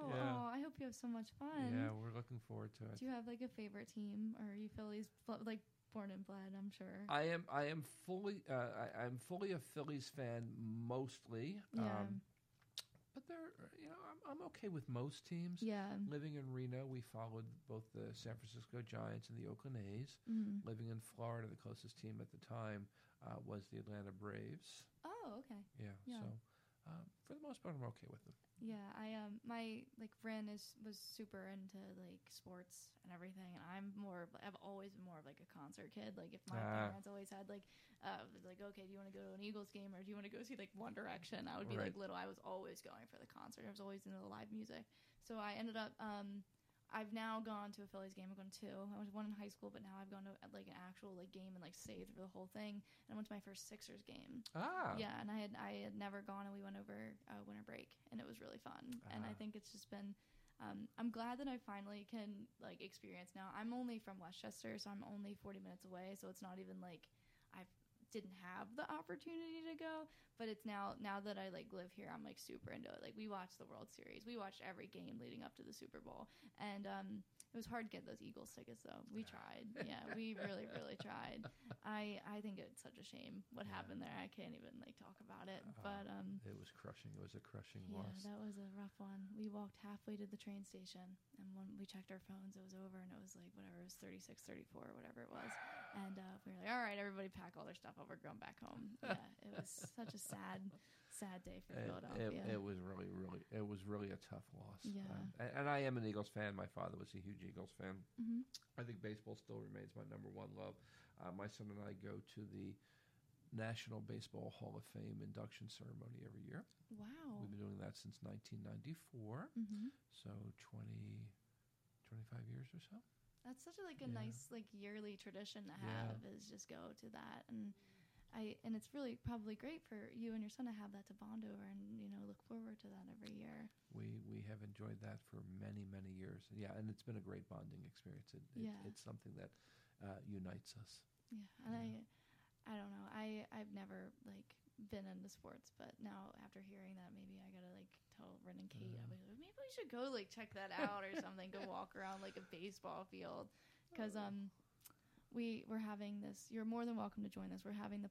wow. Yeah. Oh, I hope you have so much fun. Yeah, we're looking forward to it. Do you have like a favorite team, or are you Phillies like born and bled, I'm sure. I am I am fully uh, I, I'm fully a Phillies fan mostly. Yeah. Um, but they're you know I'm, I'm okay with most teams. yeah. Living in Reno, we followed both the San Francisco Giants and the Oakland A's. hmm Living in Florida, the closest team at the time uh, was the Atlanta Braves. Oh, okay. Yeah. Yeah. So um, for the most part, I'm okay with them. Yeah, I um my like friend is was super into like sports and everything, and I'm more of I've always been more of like a concert kid. Like if my Ah. parents always had like uh like okay, do you want to go to an Eagles game or do you want to go see like One Direction? I would be like little. I was always going for the concert. I was always into the live music. So I ended up um I've now gone to a Phillies game. I've gone to two. I went to one in high school, but now I've gone to like an actual like game and like stayed through the whole thing. And I went to my first Sixers game. Ah. Yeah, and I had I had never gone, and we went over uh, winter break, and it was really fun. And I Ah. think it's just been. Um, I'm glad that I finally can like experience now. I'm only from Westchester, so I'm only 40 minutes away. So it's not even like didn't have the opportunity to go, but it's now now that I like live here, I'm like super into it. Like we watched the World Series, we watched every game leading up to the Super Bowl, and um, it was hard to get those Eagles tickets though. We tried, yeah, we really really tried. I I think it's such a shame what Yeah. happened there. I can't even like talk about it, Uh, but um. It was crushing. It was a crushing Yeah, loss. that was a rough one. We walked halfway to the train station, and when we checked our phones, it was over, and it was like whatever, it was 36, 34, whatever it was. And uh, we were like, all right, everybody pack all their stuff up. We're going back home. Yeah, it was such a sad, sad day for It, Philadelphia. it, it was really, really, it was really a tough loss. Yeah. Um, and, and I am an Eagles fan. My father was a huge Eagles fan. hmm I think baseball still remains my number one love. Uh, my son and I go to the National Baseball Hall of Fame induction ceremony every year. Wow. We've been doing that since 1994, hmm so 20, 25 years or so. That's such a, like a Yeah. nice like yearly tradition to Yeah. have is just go to that and. I, and it's really probably great for you and your son to have that to bond over and you know look forward to that every year. We we have enjoyed that for many many years. Yeah, and it's been a great bonding experience. It, it, Yeah. It's something that uh, unites us. Yeah, and I, I don't know. I I've never like been into sports, but now after hearing that, maybe I gotta like and Kate. I was like, maybe we should go like check that out or something. go walk around like a baseball field, because um, we we're having this. You're more than welcome to join us. We're having the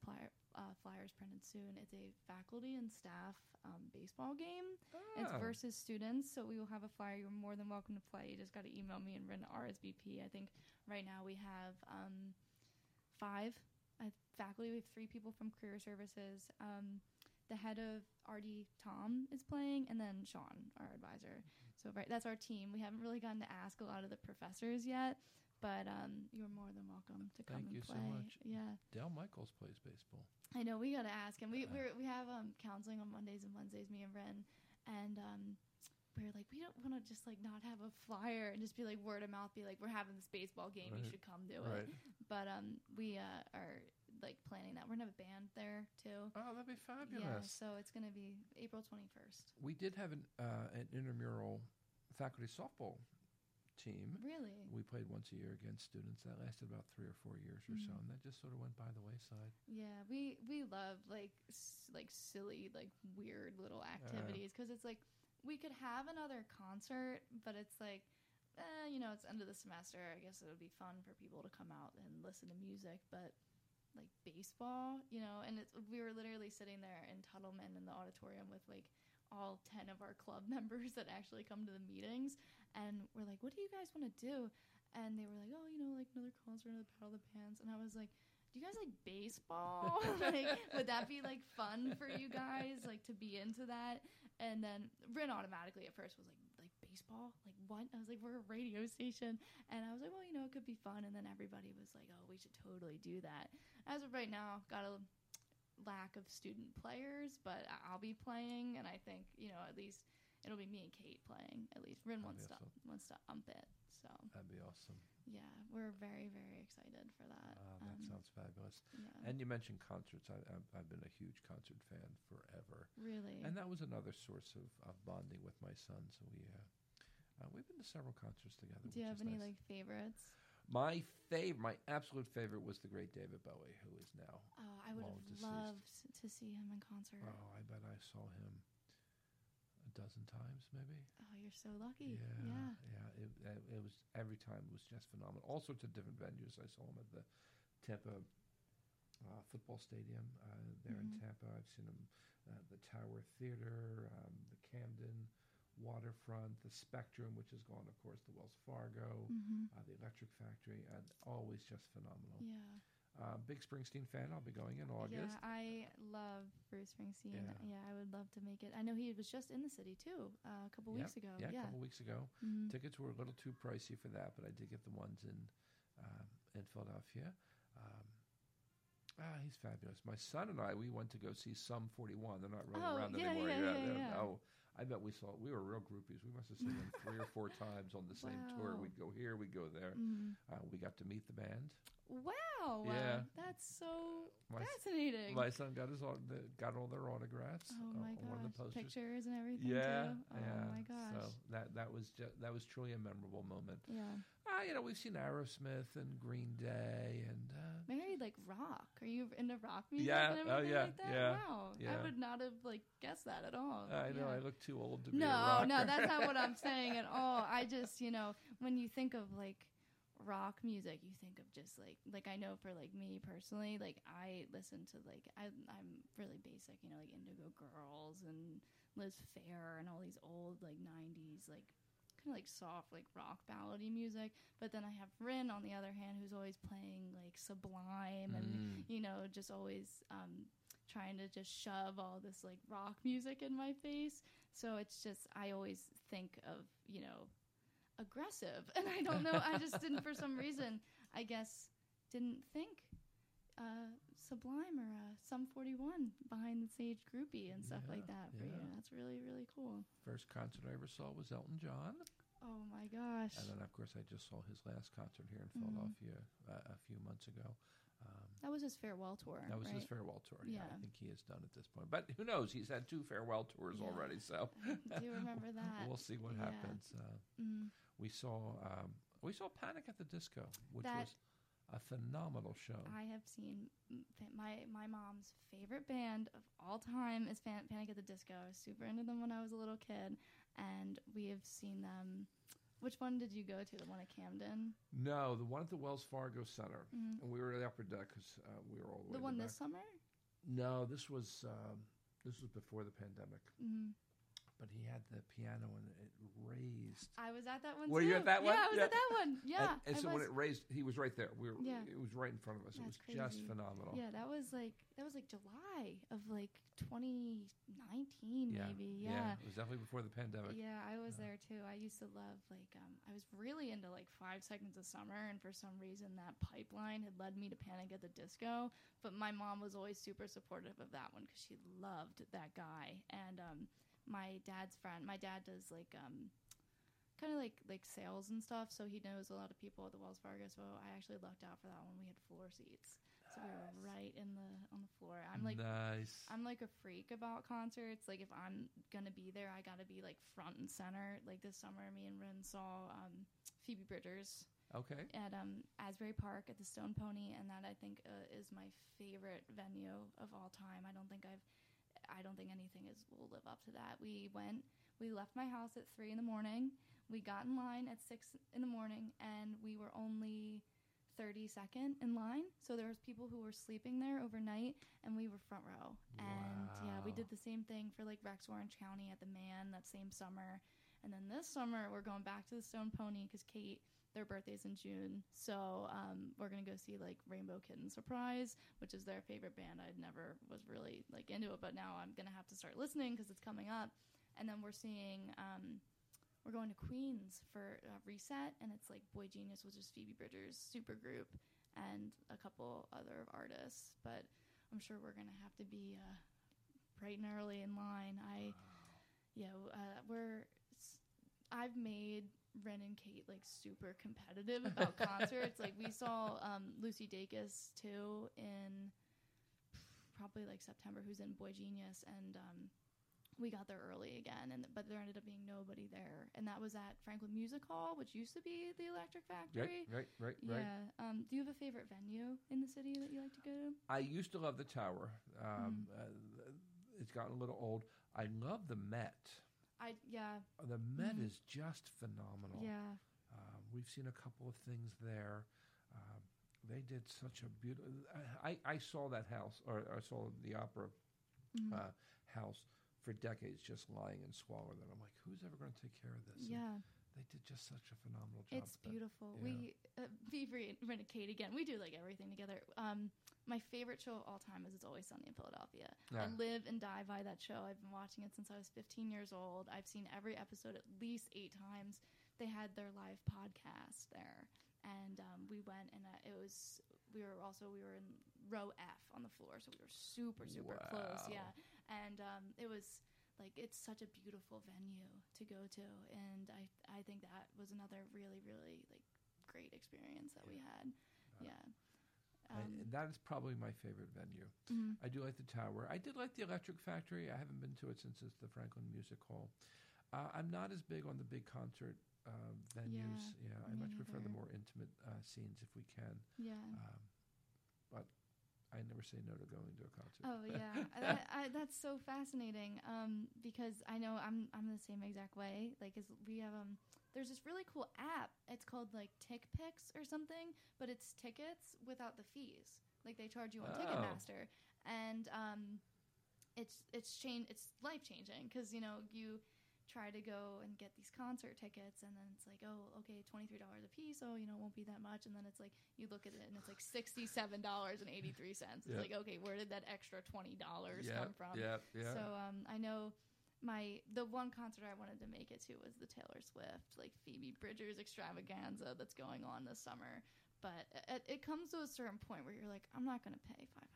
uh, flyers printed soon. It's a faculty and staff um, baseball game. It's Ah, versus students, so we will have a flyer. You're more than welcome to play. You just got to email me and run RSVP. I think right now we have um, five uh, faculty. We have three people from career services. Um, the head of RD Tom is playing, and then Sean, our advisor. So right, that's our team. We haven't really gotten to ask a lot of the professors yet, but um, you're more than welcome to come Thank and you so much. Yeah. Dale Michaels plays baseball. I know we gotta ask him. We we're, we have um counseling on Mondays and Wednesdays, me and Ren, and um we are like we don't want to just like not have a flyer and just be like word of mouth, be like we're having this baseball game, you should come do Right. it. But um we uh, are like planning that. We're gonna have a band there too. Oh, that'd be fabulous. Yeah, so it's gonna be April twenty first. We did have an uh, an intramural faculty softball team. Really? We played once a year against students. That lasted about three or four years or so, Mhm. and that just sort of went by the wayside. Yeah, we we love like s- like silly like weird little activities because it's like we could have another concert, but it's like eh, you know it's end of the semester. I guess it would be fun for people to come out and listen to music, but like baseball, you know, and it's we were literally sitting there in Tuttleman in the auditorium with like all 10 of our club members that actually come to the meetings and we're like what do you guys want to do? And they were like oh you know like another concert another the battle of the bands. And i was like do you guys like baseball? Like would that be like fun for you guys like to be into that? And then Rin automatically at first was like baseball like what? I was like we're a radio station. And i was like well you know it could be fun. And then everybody was like oh we should totally do that. As of right now got a lack of student players but i'll be playing. And i think you know at least it'll be me and kate playing at least. Rin wants to awesome. wants to ump it so. That'd be awesome. yeah we're very very excited for that. Uh, that Um, sounds fabulous. yeah. And you mentioned concerts. I, I've, I've been a huge concert fan forever, really? And that was another source of, of bonding with my son. So we uh, uh, we've been to several concerts together. do you have any nice. like favorites My favorite, my absolute favorite, was the great David Bowie, who is now. oh i would have deceased. loved to see him in concert Oh, I bet I saw him a dozen times, maybe. oh you're so lucky Yeah, yeah yeah. It, it, it was every time was just phenomenal. All sorts of different venues. I saw him at the Tampa uh, football stadium uh, there Mhm. in Tampa. I've seen him at the Tower Theater, um, the Camden Waterfront, the Spectrum, which has gone, of course, to Wells Fargo, hmm uh, the Electric Factory, and always just phenomenal. yeah Uh, big Springsteen fan. I'll be going in August. Yeah, I love Bruce Springsteen. Yeah. Yeah. I would love to make it. I know he was just in the city too uh, a couple Yep. weeks ago. Yeah, Yeah. a couple weeks ago. Mhm. Tickets were a little too pricey for that, but I did get the ones in um, in Philadelphia. Um, ah, he's fabulous. My son and I, we went to go see Sum 41. They're not running Oh, around yeah, anymore. yeah, yeah, they're- yeah. Oh, I bet we saw. We were real groupies. We must have seen them three or four times on the same tour. We'd go here, we'd go there. Mhm. Uh, we got to meet the band. Wow. Yeah. That's so My, fascinating. my son got his got all their autographs oh uh, my on of the gosh. Pictures and everything Yeah, too. Oh yeah. my gosh. So that that was ju- that was truly a memorable moment. yeah. Ah, you know, we've seen Aerosmith and Green Day and uh, Married like rock. Are you into rock music Yeah, and oh, everything yeah, like that? yeah, Wow. yeah. I would not have like guessed that at all. I know Yeah. I look too old to be No, no, that's not what I'm saying at all. I just, you know, when you think of like rock music, you think of just like like I know for like me personally, like I listen to like I I'm really basic, you know, like Indigo Girls and Liz Phair and all these old like 90s like kind of like soft like rock ballady music, but then I have Rin on the other hand who's always playing like Sublime and Mm. you know, just always um, trying to just shove all this like rock music in my face. So it's just, I always think of, you know, aggressive. And I don't know, I just didn't, for some reason, I guess, didn't think uh, Sublime or uh, Sum 41 behind the stage groupie and stuff like that for you. That's really, really cool. First concert I ever saw was Elton John, Oh my gosh. and then of course I just saw his last concert here in Mhm. Philadelphia uh, a few months ago. Um, That was his farewell tour. that was right? his farewell tour. Yeah. I think he is done at this point. But who knows? He's had two farewell tours Yeah. already, so I do remember that. we'll see what Yeah. happens. Uh, Mm. we saw um, we saw Panic at the Disco, which That- was a phenomenal show. I have seen my my mom's favorite band of all time is Fan- Panic at the Disco. I was super into them when I was a little kid, and we have seen them. Which one did you go to? The one at Camden, no, the one at the Wells Fargo Center, Mhm. and we were at the upper deck because uh, we were all the, the one back. this summer. no, this was um, this was before the pandemic. hmm But he had the piano and it raised. I was at that one. Were too. you at that one? Yeah, I was Yeah. at that one. Yeah, and, and I so when it raised, he was right there. We were, Yeah. it was right in front of us. it was That's just phenomenal. Yeah, that was like that was like July of like 2019 yeah, maybe. Yeah. It was definitely before the pandemic. Yeah, I was Yeah. there too. I used to love like um I was really into like 5 seconds of summer and for some reason that pipeline had led me to Panic at the Disco, but my mom was always super supportive of that one cuz she loved that guy and um my dad's friend, my dad does like um kind of like like sales and stuff, so he knows a lot of people at the Wells Fargo. So I actually lucked out for that one. We had floor seats. So we were right in the on the floor. I'm like nice. I'm like a freak about concerts. Like if I'm gonna be there, I gotta be like front and center. Like this summer, me and Rin saw um, Phoebe Bridgers okay. at um, Asbury Park at the Stone Pony, and that I think uh, is my favorite venue of all time. I don't think I've, I don't think anything is will live up to that. We went, we left my house at three in the morning. We got in line at six in the morning, and we were only 32nd in line. So there was people who were sleeping there overnight, and we were front row. And yeah, we did the same thing for like Rex Orange County at the Mann that same summer. And then this summer we're going back to the Stone Pony because Kate, their birthday's in June, so um, we're gonna go see like Rainbow Kitten Surprise, which is their favorite band. I'd never was really like into it, but now I'm gonna have to start listening because it's coming up. And then we're seeing um, we're going to Queens for uh, Reset, and it's like boygenius, which is Phoebe Bridgers' super group, and a couple other artists. But I'm sure we're gonna have to be uh, bright and early in line. I, yeah, uh, we're. I've made Ren and Kate like super competitive about concerts. Like we saw um, Lucy Dacus too in probably like September, who's in boygenius, and um, we got there early again. And but there ended up being nobody there, and that was at Franklin Music Hall, which used to be the Electric Factory. Right, right, right, right. Yeah. Um, do you have a favorite venue in the city that you like to go to? I used to love the Tower. Um, Mm. uh, it's gotten a little old. I love the Met. I yeah The Met Mhm. is just phenomenal. yeah Um, we've seen a couple of things there. Um, they did such a beautiful. I, I saw that house, or I saw the opera Mhm. uh, house for decades, just lying in squalor. That I'm like, who's ever going to take care of this? And yeah. They did just such a phenomenal job. It's that. beautiful. yeah. We uh, and Kate again. We do like everything together. Um, my favorite show of all time is It's Always Sunny in Philadelphia. I live and die by that show. I've been watching it since I was 15 years old. I've seen every episode at least eight times. They had their live podcast there, and um, we went and uh, it was. We were also we were in row F on the floor, so we were super super close. Yeah, and um, it was like it's such a beautiful venue to go to, and I I think that was another really really like great experience that we had. Uh, Yeah. I- Um, that is probably my favorite venue. mhm. I do like the Tower. I did like the Electric Factory. I haven't been to it since it's the Franklin Music Hall. Uh, I'm not as big on the big concert uh, venues. Yeah, I me much prefer the more intimate uh, scenes if we can. Yeah. Um, I never say no to going to a concert. Oh yeah, I, that's so fascinating. Um, because I know I'm I'm the same exact way. Like, is we have um, there's this really cool app. It's called like TickPix or something, but it's tickets without the fees. Like they charge you on Oh. Ticketmaster, and um, it's it's change it's life changing because you know you try to go and get these concert tickets and then it's like oh okay $23 a piece oh you know it won't be that much and then it's like you look at it and it's like $67.83 it's Yeah. like okay where did that extra $20 yeah, come from yeah, yeah. so um, I know my the one concert I wanted to make it to was the Taylor Swift like Phoebe Bridgers extravaganza that's going on this summer. But it, it comes to a certain point where you're like, I'm not going to pay five hundred dollars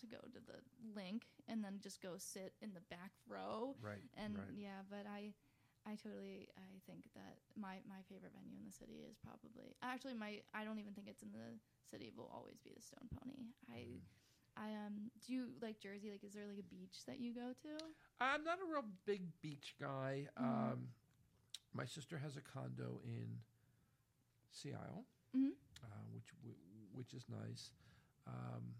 to go to the Linc and then just go sit in the back row. right, And right. yeah, but I, I totally I think that my my favorite venue in the city is probably actually my I don't even think it's in the city. It will always be the Stone Pony. I. Mhm. I um do you like Jersey? Like is there like a beach that you go to? I'm not a real big beach guy. Mhm. Um, my sister has a condo in Sea Isle, Mhm. uh, which which is nice. Um,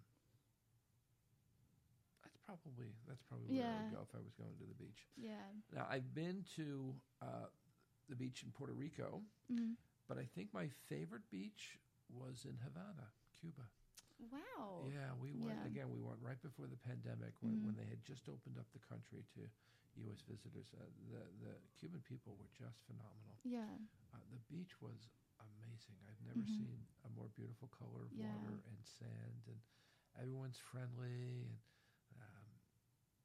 probably that's probably where I would go if I was going to the beach. Yeah. Now I've been to uh, the beach in Puerto Rico, hmm but I think my favorite beach was in Havana, Cuba. Wow. Yeah, we went Yeah. again. We went right before the pandemic when, Mhm. when they had just opened up the country to U.S. visitors. Uh, the the Cuban people were just phenomenal. Yeah. Uh, the beach was amazing. I've never Mhm. seen a more beautiful color of Yeah. water and sand, and everyone's friendly. And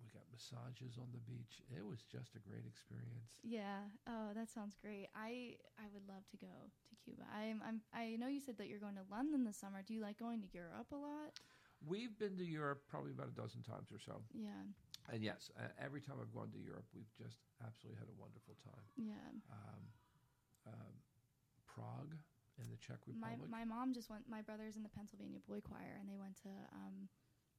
we got massages on the beach. It was just a great experience. Yeah. Oh, that sounds great. I I would love to go to Cuba. I'm I'm I know you said that you're going to London this summer. Do you like going to Europe a lot? We've been to Europe probably about a dozen times or so. Yeah. And yes, every time I've gone to Europe, we've just absolutely had a wonderful time. Yeah. Um, um, Prague in the Czech My Republic. my mom just went. My brother's in the Pennsylvania Boy Choir, and they went to um,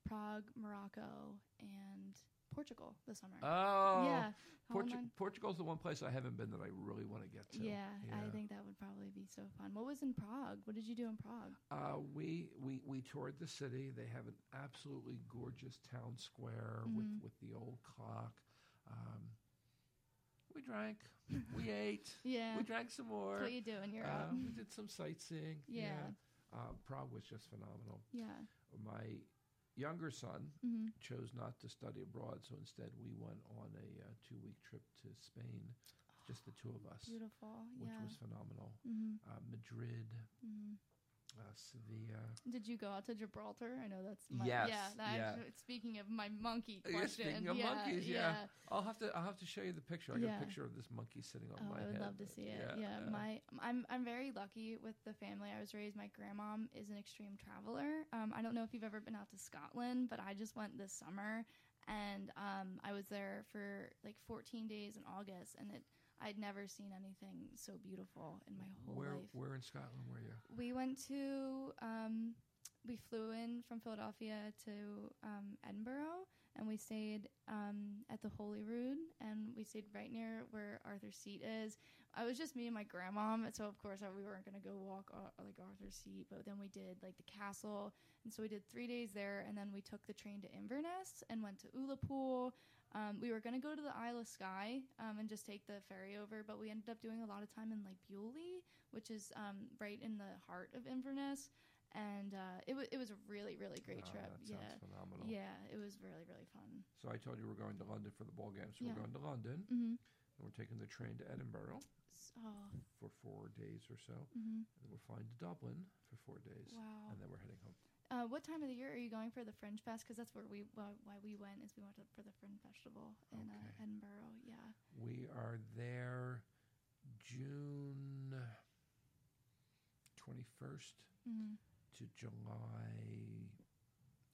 Prague, Morocco, and Portugal this summer. oh, yeah. Portu- Portugal's the one place I haven't been that I really want to get to. yeah, I think that would probably be so fun. What was in Prague? What did you do in Prague? Uh, we, we we toured the city. They have an absolutely gorgeous town square with, Mhm. with the old clock. Um, we drank, we ate, Yeah. we drank some more. That's what you do in Europe. Uh, we did some sightseeing. Yeah. Uh, Prague was just phenomenal. yeah. My younger son hmm chose not to study abroad, so instead we went on a uh, two week trip to Spain, just the two of us, Beautiful. which yeah. was phenomenal. hmm Uh, Madrid, hmm uh, Sevilla. Did you go out to Gibraltar? I know that's my, Yes, Yeah. That yeah. Speaking of my monkey Yeah, question. speaking of yeah, monkeys, yeah. I'll have to I'll have to show you the picture. I got Yeah. a picture of this monkey sitting on Oh, my head. I would head. love to see it. Yeah, my I'm I'm very lucky with the family I was raised. My grandma is an extreme traveler. Um, I don't know if you've ever been out to Scotland, but I just went this summer, and um, I was there for like 14 days in August, and it I'd never seen anything so beautiful in my whole where life. where in Scotland were you? We went to um, we flew in from Philadelphia to um, Edinburgh, and we stayed um, at the Holyrood, and we stayed right near where Arthur's Seat is. I was just me and my grandma, so of course we weren't gonna go walk uh, like Arthur's Seat, but then we did like the castle, and so we did three days there, and then we took the train to Inverness and went to Ullapool. Um, we were gonna go to the Isle of Skye um, and just take the ferry over, but we ended up doing a lot of time in like Beauly, which is um, right in the heart of Inverness, and uh, it was it was a really really great Oh, trip. That Yeah, sounds phenomenal. yeah, it was really really fun. So I told you we're going to London for the ball game. So Yeah. we're going to London, Mm-hmm. and we're taking the train to Edinburgh Oh, for four days or so, mm-hmm. and then we're flying to Dublin for four days, wow. and then we're heading home. Uh, what time of the year are you going for the Fringe Fest? Because that's where we why, why we went is we went for the Fringe Festival in uh, Edinburgh. Yeah. We are there June twenty first Mm-hmm. to July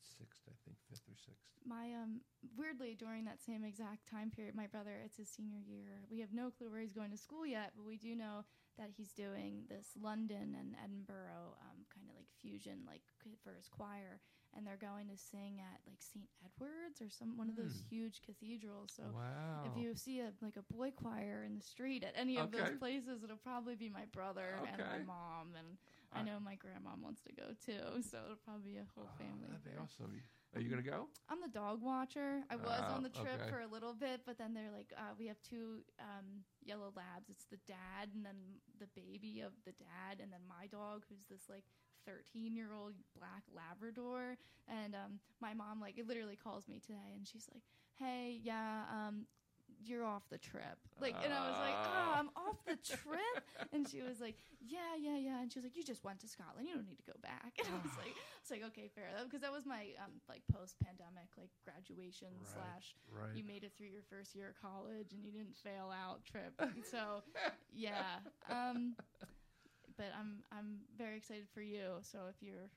sixth, I think fifth or sixth. My um weirdly during that same exact time period, my brother it's his senior year. We have no clue where he's going to school yet, but we do know that he's doing this London and Edinburgh um, kind of like fusion like for his choir, and they're going to sing at like St Edward's or some one of those Hmm. huge cathedrals. So wow! if you see a like a boy choir in the street at any of Okay. those places, it'll probably be my brother and my mom, and I Uh, know my grandma wants to go too. So it'll probably be a whole Oh, family. that'd be awesome. Are you gonna go? I'm the dog watcher. I was on the trip okay. for a little bit, but then they're like, uh, we have two um, yellow labs. It's the dad and then the baby of the dad, and then my dog, who's this like 13 year old black Labrador. And um, my mom like literally calls me today, and she's like, "Hey, yeah, um, you're off the trip." Like, and I was like, "Oh. I'm off the trip," and she was like, "Yeah, yeah, yeah," and she was like, "You just went to Scotland. You don't need to go back." And I was like. It's like okay, fair, because that was my um, like post-pandemic like graduation Right. slash Right. you made it through your first year of college and you didn't fail out trip. so yeah, um, but I'm I'm very excited for you. So if you're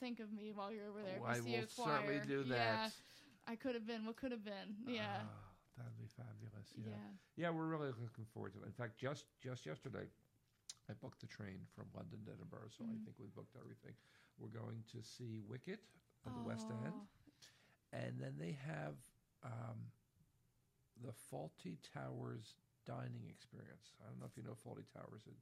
think of me while you're over there, Oh, I will choir, certainly do that. Yeah, I could have been. What could have been? Yeah, Ah, that'd be fabulous. yeah. Yeah. yeah. we're really looking forward to it. In fact, just just yesterday, I booked the train from London to Edinburgh, so I Mhm. think we booked everything. We're going to see Wicked at the West End, Oh, and then they have um, the Fawlty Towers dining experience. I don't know if you know Fawlty Towers. It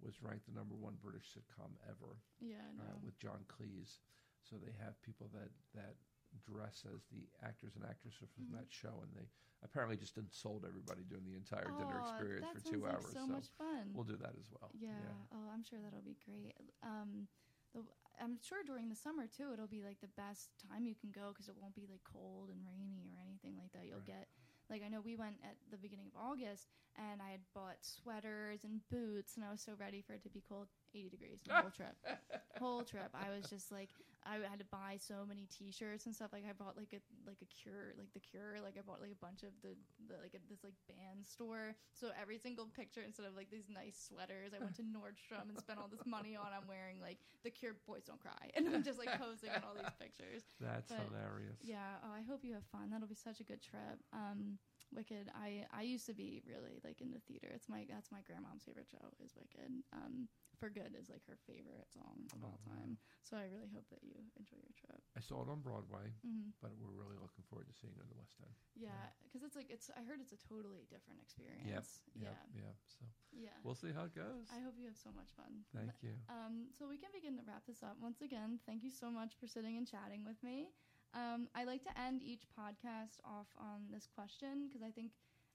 was ranked the number one British sitcom ever Yeah, uh, with John Cleese. So they have people that that dress as the actors and actresses from Mhm. that show, and they apparently just insulted everybody during the entire dinner Oh, experience for two like hours. so much fun. we'll do that as well. Yeah. Oh, I'm sure that'll be great. Um, the I'm sure during the summer too, it'll be like the best time you can go because it won't be like cold and rainy or anything like that. You'll Right. get like I know we went at the beginning of August and I had bought sweaters and boots and I was so ready for it to be cold. 80 degrees the whole trip. whole trip. I was just like I had to buy so many T-shirts and stuff. Like I bought like a like a Cure, like the Cure. Like I bought like a bunch of the, the like at this like band store. So every single picture, instead of like these nice sweaters, I went to Nordstrom and spent all this money on. I'm wearing like the Cure "Boys Don't Cry," and I'm just like posing in all these pictures. That's But, hilarious. Yeah. Oh, I hope you have fun. That'll be such a good trip. Um, Wicked. I I used to be really like into theater. It's my that's my grandmom's favorite show is Wicked. Um, For Good is like her favorite song of all Oh, wow. time. So I really hope that you enjoy your trip. I saw it on Broadway, hmm but we're really looking forward to seeing it in the West End. Yeah, because it's like it's. I heard it's a totally different experience. Yeah, Yeah. yeah. So Yeah. we'll see how it goes. I hope you have so much fun. Thank you. Um, so we can begin to wrap this up. Once again, thank you so much for sitting and chatting with me. Um, I like to end each podcast off on this question because I think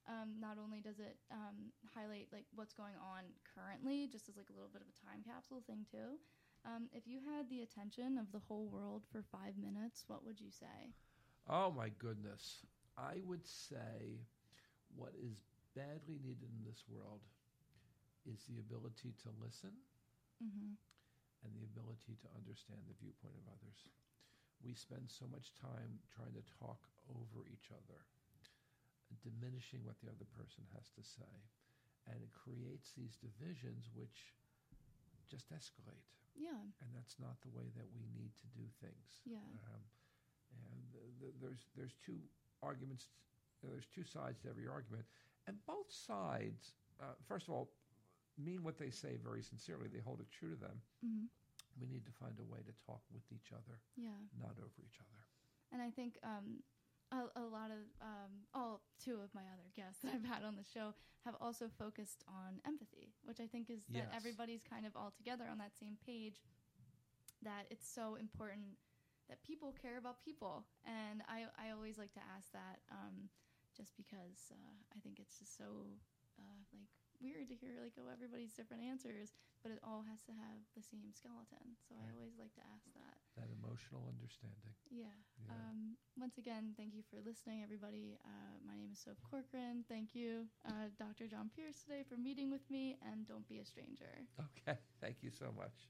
um, not only does it um, highlight like what's going on currently, just as like a little bit of a time capsule thing too. Um, if you had the attention of the whole world for five minutes, what would you say? Oh my goodness. I would say what is badly needed in this world is the ability to listen Mm-hmm. and the ability to understand the viewpoint of others. We spend so much time trying to talk over each other, diminishing what the other person has to say. And it creates these divisions which just escalate. Yeah. And that's not the way that we need to do things. Yeah. Um, and th- th- there's there's two arguments. There's two sides to every argument, and both sides, uh, first of all, mean what they say very sincerely. They hold it true to them. Mm-hmm. We need to find a way to talk with each other, Yeah. not over each other. And I think um, a, a lot of um, all two of my other guests that I've had on the show have also focused on empathy, which I think is that Yes. everybody's kind of all together on that same page. That it's so important that people care about people, and I I always like to ask that um, just because uh, I think it's just so uh, like weird to hear like oh everybody's different answers, but it all has to have the same skeleton. So I always like to ask that. That emotional understanding. Yeah. Yeah. Um, once again, thank you for listening, everybody. Uh, my name is Sof Corcoran. Thank you, uh, Dr. John Pierce, today for meeting with me, and don't be a stranger. Okay. Thank you so much.